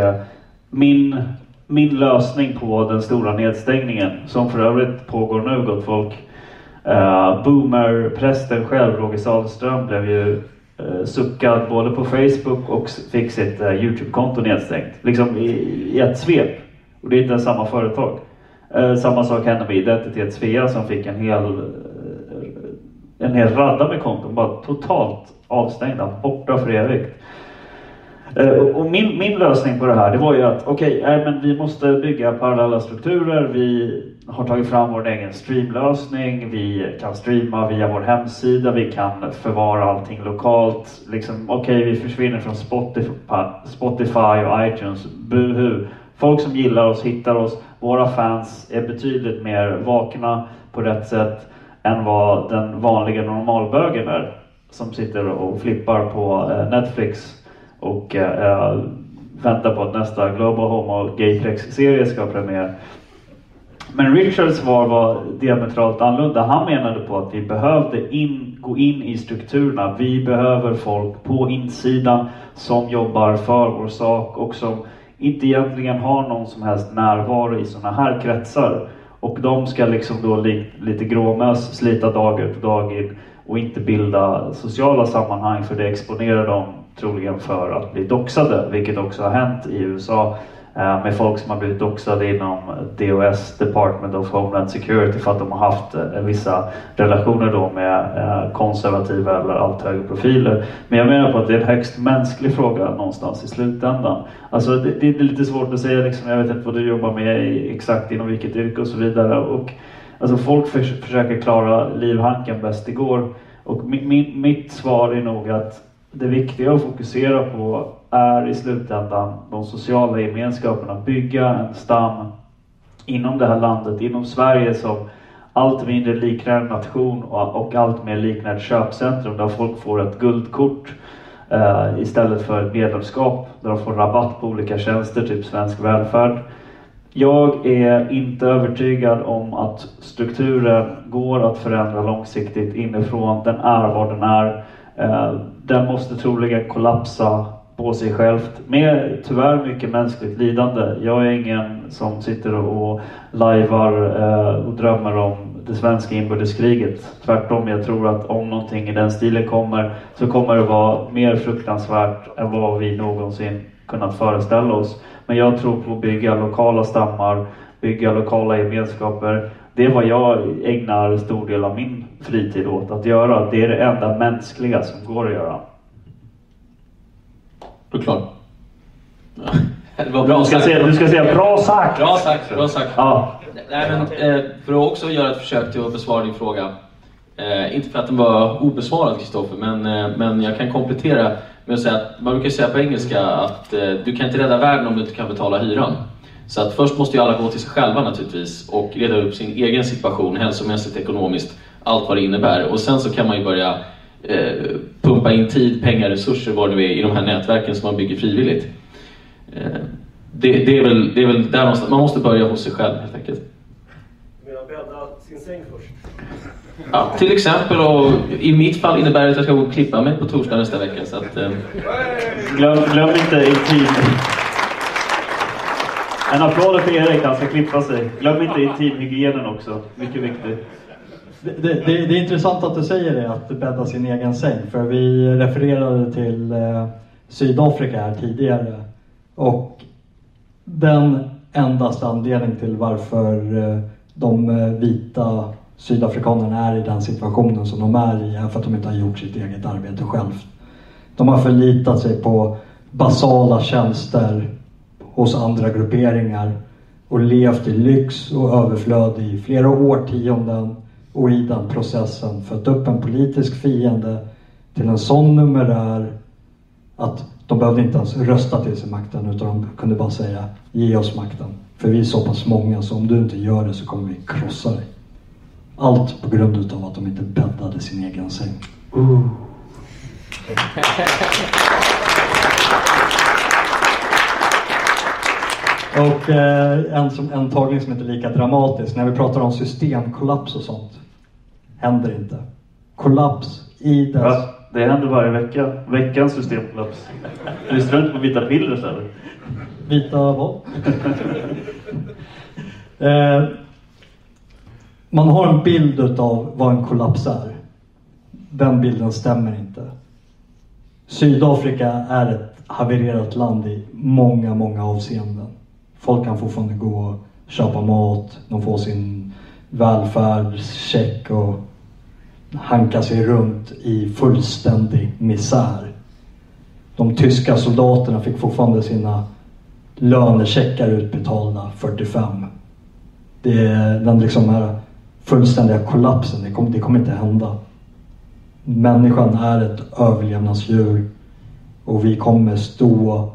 min, min lösning på den stora nedstängningen, som för övrigt pågår nu gott folk, Uh, Boomer-prästen själv, Roger Sahlström, blev ju uh, suckad både på Facebook och fick sitt uh, Youtube-konto nedstängt. Liksom i, i, ett svep. Och det är inte samma företag. Uh, samma sak hände med Identitet Svea som fick en hel, en hel radda med konton bara totalt avstängda, borta för evigt. Eh, och min, min lösning på det här, det var ju att okej, okay, men vi måste bygga parallella strukturer. Vi har tagit fram vår egen streamlösning. Vi kan streama via vår hemsida. Vi kan förvara allting lokalt. Liksom, Okej, okay, vi försvinner från Spotify, och iTunes. Buhu! Folk som gillar oss hittar oss. Våra fans är betydligt mer vakna på rätt sätt än vad den vanliga normalbögen är. Som sitter och flippar på eh, Netflix och eh, väntar på att nästa Global Homo Gatex-serie ska ha premiär. Men Richards svar var diametralt annorlunda. Han menade på att vi behövde in, gå in i strukturerna. Vi behöver folk på insidan som jobbar för vår sak och som inte egentligen har någon som helst närvaro i sådana här kretsar. Och de ska liksom då li, lite gråmös slita dag ut och dag in och inte bilda sociala sammanhang för det exponerar dem troligen för att bli doxade, vilket också har hänt i USA eh, med folk som har blivit doxade inom DOS, Department of Homeland Security, för att de har haft eh, vissa relationer då med eh, konservativa eller allt högre profiler. Men jag menar på att det är en högst mänsklig fråga någonstans i slutändan. Alltså det, det är lite svårt att säga, liksom, jag vet inte vad du jobbar med exakt inom vilket yrke och så vidare. Och, alltså folk för, försöker klara livhanken bäst det går. Och min, mitt svar är nog att det viktiga att fokusera på är i slutändan de sociala gemenskaperna. Bygga en stam inom det här landet, inom Sverige som allt mindre liknar en nation och, allt mer liknar ett köpcentrum där folk får ett guldkort eh, istället för ett medlemskap där de får rabatt på olika tjänster, typ svensk välfärd. Jag är inte övertygad om att strukturen går att förändra långsiktigt inifrån. Den är vad den är. Eh, den måste troligen kollapsa på sig självt med tyvärr mycket mänskligt lidande. Jag är ingen som sitter och lajvar eh, och drömmer om det svenska inbördeskriget. Tvärtom, jag tror att om någonting i den stilen kommer så kommer det vara mer fruktansvärt än vad vi någonsin kunnat föreställa oss. Men jag tror på att bygga lokala stammar, bygga lokala gemenskaper. Det är vad jag ägnar stor del av min fritid åt att göra. Det är det enda mänskliga som går att göra. Du är klar? Det var bra. Du ska, säga, du ska säga bra sagt! Bra sagt, bra sagt. Ja. Nej, men, eh, för att också göra ett försök till att besvara din fråga. Eh, inte för att den var obesvarad Kristoffer, men, eh, men jag kan komplettera med att säga att man brukar säga på engelska att du kan inte rädda världen om du inte kan betala hyran. Så att först måste ju alla gå till sig själva naturligtvis och reda upp sin egen situation, hälsomässigt, ekonomiskt, allt vad det innebär. Och sen så kan man ju börja Eh, pumpa in tid, pengar, resurser, vad det är, i de här nätverken som man bygger frivilligt. Eh, det, det, är väl, det är väl där någonstans, man måste börja hos sig själv helt enkelt. Menar bädda sin säng först? Ja, till exempel och i mitt fall innebär det att jag ska gå och klippa mig på torsdag nästa vecka. Så att, eh... glöm, glöm inte intim. En applåd för Erik, han ska klippa sig. Glöm inte intimhygienen också, mycket viktigt. Det, det, det, är intressant att du säger det, att bädda sin egen säng. För vi refererade till eh, Sydafrika här tidigare. Och den endaste anledningen till varför eh, de eh, vita sydafrikanerna är i den situationen som de är i är för att de inte har gjort sitt eget arbete själv. De har förlitat sig på basala tjänster hos andra grupperingar och levt i lyx och överflöd i flera årtionden och i den processen fött upp en politisk fiende till en sån numerär att De behövde inte ens rösta till sig makten utan de kunde bara säga ge oss makten. För vi är så pass många så om du inte gör det så kommer vi krossa dig. Allt på grund utav att de inte bäddade sin egen säng. Och eh, en, som, en tagning som inte är lika dramatisk, när vi pratar om systemkollaps och sånt, händer inte. Kollaps i dess... Va? Det händer varje vecka. Veckans systemkollaps. Lyssnar du inte på Vita piller eller? Vita vad? [LAUGHS] eh, man har en bild utav vad en kollaps är. Den bilden stämmer inte. Sydafrika är ett havererat land i många, många avseenden. Folk kan fortfarande gå och köpa mat, de får sin välfärdscheck och hanka sig runt i fullständig misär. De tyska soldaterna fick fortfarande sina lönecheckar utbetalda 45. Det är den liksom här fullständiga kollapsen, det kommer, det kommer inte hända. Människan är ett överlevnadsdjur och vi kommer stå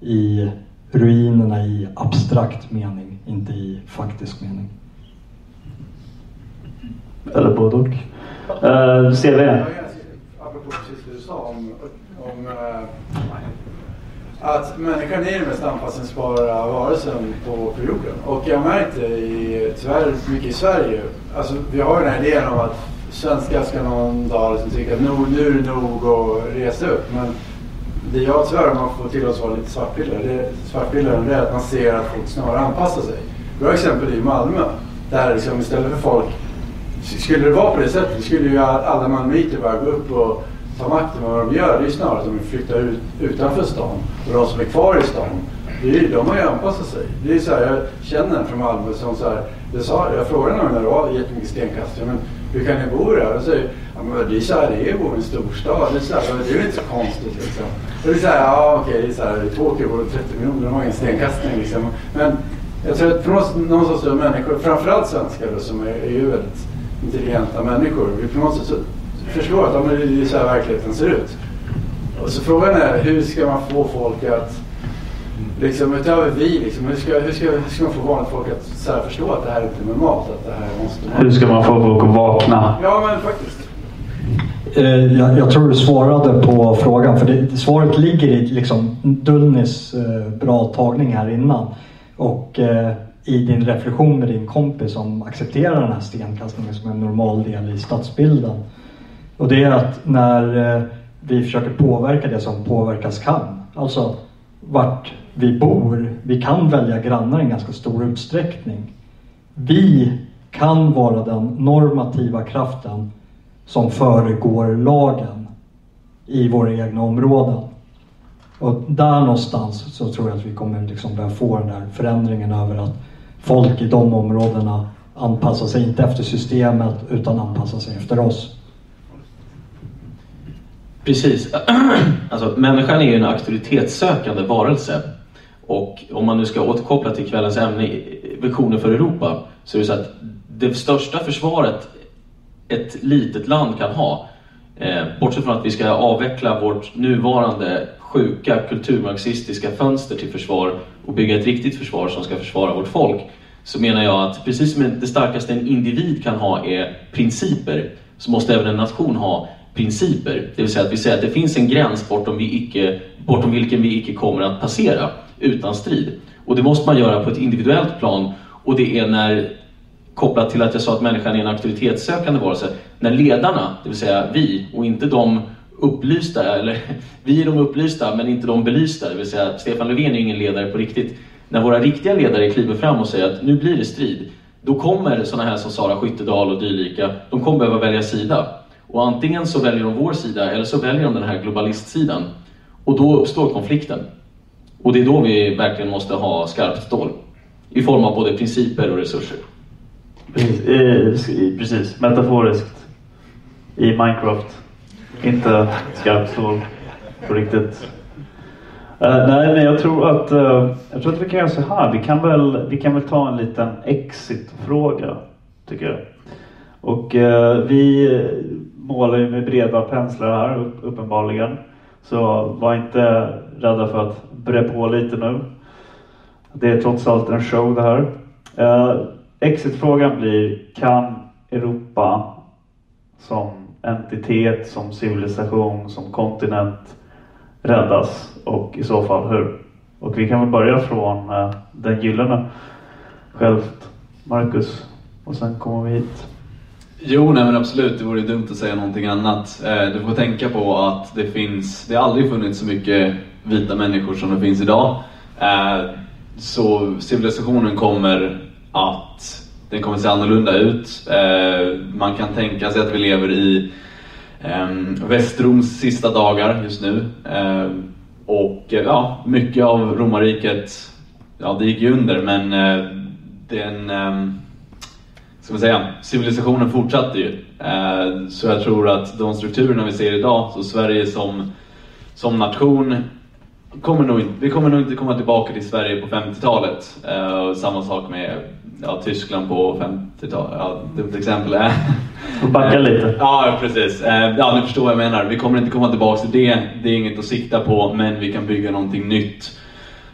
i ruinerna i abstrakt mening, inte i faktisk mening. Eller både och. Eh, uh, CV? Apropå precis det du sa om, om uh, att människan är den mest anpassningsbara varelsen på, på jorden. Och jag märkte i, tyvärr mycket i Sverige, alltså vi har ju den här idén om att svenskar ska någon dag liksom tycka att nu, nu är det nog och resa upp. Men det jag tyvärr, om man får till oss vara lite svartpiller. Svartpiller är att man ser att folk snarare anpassar sig. Vi har exempel i Malmö där liksom istället för folk skulle det vara på det sättet skulle ju alla malmöiter bara gå upp och ta makten. Men vad de gör det är ju snarare att de flyttar ut utanför stan. Och de som är kvar i stan, det är, de har ju anpassat sig. Det är så här, jag känner en från Malmö som så här, jag, sa, jag frågade någon när det var jättemycket stenkast. men hur kan ni bo där? Och säger ja, men det är så här det är att bo i en storstad. Det är, så här, det är väl inte så konstigt liksom. Och det är så här, ja okej, det är så här, Tokyo bor 30 miljoner, de har ingen stenkastning liksom. Men jag tror att för någonstans är människor, framförallt svenskar då, som är, är ju väldigt intelligenta människor. Vi på något sätt så förstår att ja, men det är så här verkligheten ser ut. Och så frågan är hur ska man få folk att, liksom utöver vi, liksom, hur, ska, hur, ska, hur ska man få vanligt folk att så här, förstå att det här inte är normalt? Att det här måste man... Hur ska man få folk att vakna? Ja, men faktiskt. Eh, jag, jag, tror du svarade på frågan, för det, svaret ligger i liksom, Dullnis eh, bra tagning här innan. Och eh, i din reflektion med din kompis som accepterar den här stenkastningen som en normal del i stadsbilden. Och det är att när eh, vi försöker påverka det som påverkas kan, alltså vart vi bor, vi kan välja grannar i en ganska stor utsträckning. Vi kan vara den normativa kraften som föregår lagen i våra egna områden. Och där någonstans så tror jag att vi kommer liksom börja få den där förändringen över att folk i de områdena anpassar sig inte efter systemet utan anpassar sig efter oss. Precis. [CLEARS THROAT] Alltså, människan är ju en auktoritetssökande varelse. Och om man nu ska återkoppla till kvällens ämne, visioner för Europa, så är det så att det största försvaret ett litet land kan ha, eh, bortsett från att vi ska avveckla vårt nuvarande sjuka kulturmarxistiska fönster till försvar och bygga ett riktigt försvar som ska försvara vårt folk, så menar jag att precis som det starkaste en individ kan ha är principer, så måste även en nation ha principer. Det vill säga att vi säger att det finns en gräns bortom, vi icke, bortom vilken vi icke kommer att passera utan strid. Och det måste man göra på ett individuellt plan och det är när kopplat till att jag sa att människan är en auktoritetssökande varelse. När ledarna, det vill säga vi och inte de upplysta, eller [LAUGHS] vi är de upplysta men inte de belysta, det vill säga Stefan Löfven är ingen ledare på riktigt. När våra riktiga ledare kliver fram och säger att nu blir det strid, då kommer sådana här som Sara Skyttedal och dylika, de kommer behöva välja sida. Och antingen så väljer de vår sida eller så väljer de den här globalistsidan. Och då uppstår konflikten. Och det är då vi verkligen måste ha skarpt stål. I form av både principer och resurser. Precis, eh, precis. metaforiskt. I Minecraft. Inte skarpt så på riktigt. Uh, nej, men jag tror att uh, jag tror att vi kan göra så här. Vi kan väl, vi kan väl ta en liten exit-fråga, tycker jag. Och uh, vi målar ju med breda penslar här, uppenbarligen. Så var inte rädda för att bre på lite nu. Det är trots allt en show det här. Eh, Exit-frågan blir, kan Europa som entitet, som civilisation, som kontinent räddas? Och i så fall hur? Och vi kan väl börja från eh, den gyllene självt, Marcus. Och sen kommer vi hit. Jo, nej men absolut. Det vore dumt att säga någonting annat. Eh, du får tänka på att det finns, det har aldrig funnits så mycket vita människor som det finns idag. Eh, så civilisationen kommer att, den kommer se annorlunda ut. Eh, man kan tänka sig att vi lever i ehm, Västroms sista dagar just nu. Eh, och eh, ja, mycket av romarriket, ja det gick ju under men eh, den ehm, ska man säga, civilisationen fortsatte ju. Eh, Så jag tror att de strukturerna vi ser idag, så Sverige som, som nation, kommer nog, vi kommer nog inte komma tillbaka till Sverige på 50-talet. Eh, och Samma sak med ja, Tyskland på 50-talet. Ja, dumt exempel. [LAUGHS] eh. Backa lite. Ja, precis. Eh, Ja, ni förstår vad jag menar. Vi kommer inte komma tillbaka till det. Det är inget att sikta på, men vi kan bygga någonting nytt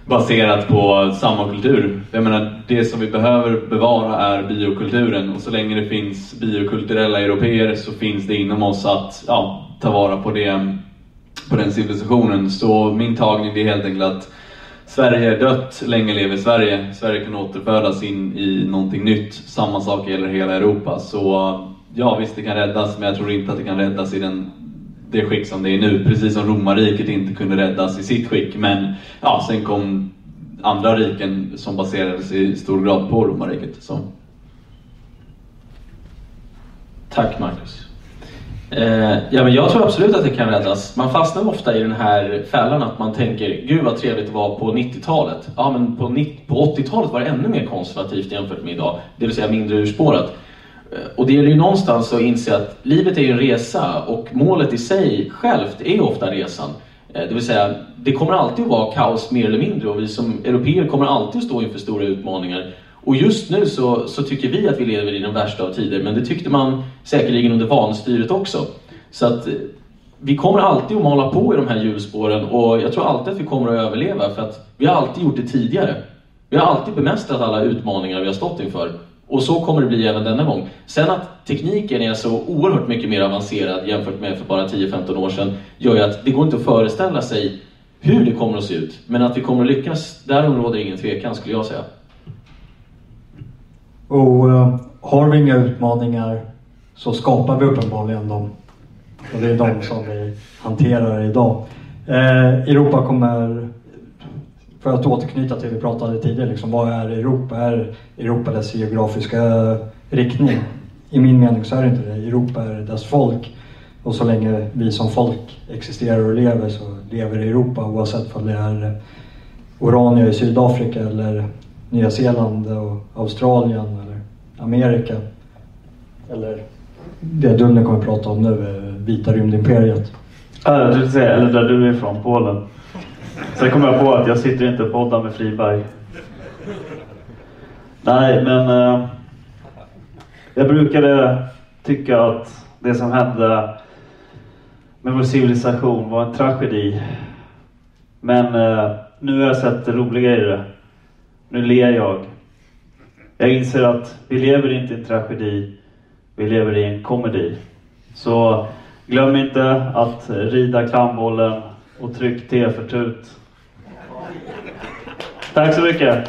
baserat på samma kultur. Jag menar, det som vi behöver bevara är biokulturen och så länge det finns biokulturella europeer så finns det inom oss att ja, ta vara på, det, på den civilisationen. Så min tagning är helt enkelt att Sverige är dött, länge lever Sverige. Sverige kan återfödas in i någonting nytt. Samma sak gäller hela Europa. Så ja, visst det kan räddas, men jag tror inte att det kan räddas i den, det skick som det är nu. Precis som romarriket inte kunde räddas i sitt skick. Men ja, sen kom andra riken som baserades i stor grad på romarriket. Så. Tack Marcus. Eh, ja, men jag tror absolut att det kan räddas. Man fastnar ofta i den här fällan att man tänker, gud vad trevligt det var på 90-talet. Ja, men på, 90 på 80-talet var det ännu mer konservativt jämfört med idag. Det vill säga mindre urspårat. Eh, och det gäller ju någonstans att inse att livet är ju en resa och målet i sig självt är ju ofta resan. Eh, det vill säga, det kommer alltid att vara kaos mer eller mindre och vi som europeer kommer alltid att stå inför stora utmaningar. Och just nu så, så tycker vi att vi lever i den värsta av tider, men det tyckte man säkerligen under vanstyret också. Så att eh, vi kommer alltid att mala på i de här hjulspåren och jag tror alltid att vi kommer att överleva för att vi har alltid gjort det tidigare. Vi har alltid bemästrat alla utmaningar vi har stått inför. Och så kommer det bli även denna gång. Sen att tekniken är så oerhört mycket mer avancerad jämfört med för bara 10-15 år sedan gör ju att det går inte att föreställa sig hur det kommer att se ut. Men att vi kommer att lyckas, därom råder ingen tvekan skulle jag säga. Och eh, har vi inga utmaningar så skapar vi uppenbarligen dem. Och det är de som vi hanterar idag. Eh, Europa kommer, för att återknyta till det vi pratade tidigare, liksom, vad är Europa? Är Europa dess geografiska riktning? I min mening så är det inte det. Europa är dess folk. Och så länge vi som folk existerar och lever så lever Europa oavsett om det är Orania i Sydafrika eller Nya Zeeland och Australien eller Amerika. Eller det Dunne kommer att prata om nu, vita rymdimperiet. Ja, jag tänkte säga, eller där du är ifrån, Polen. Sen kom jag på att jag sitter inte och poddar med Friberg. Nej, men eh, jag brukade tycka att det som hände med vår civilisation var en tragedi. Men eh, nu har jag sett det roliga i det. Nu ler jag. Jag inser att vi lever inte i en tragedi, vi lever i en komedi. Så glöm inte att rida klambollen och tryck T för tut. Tack så mycket.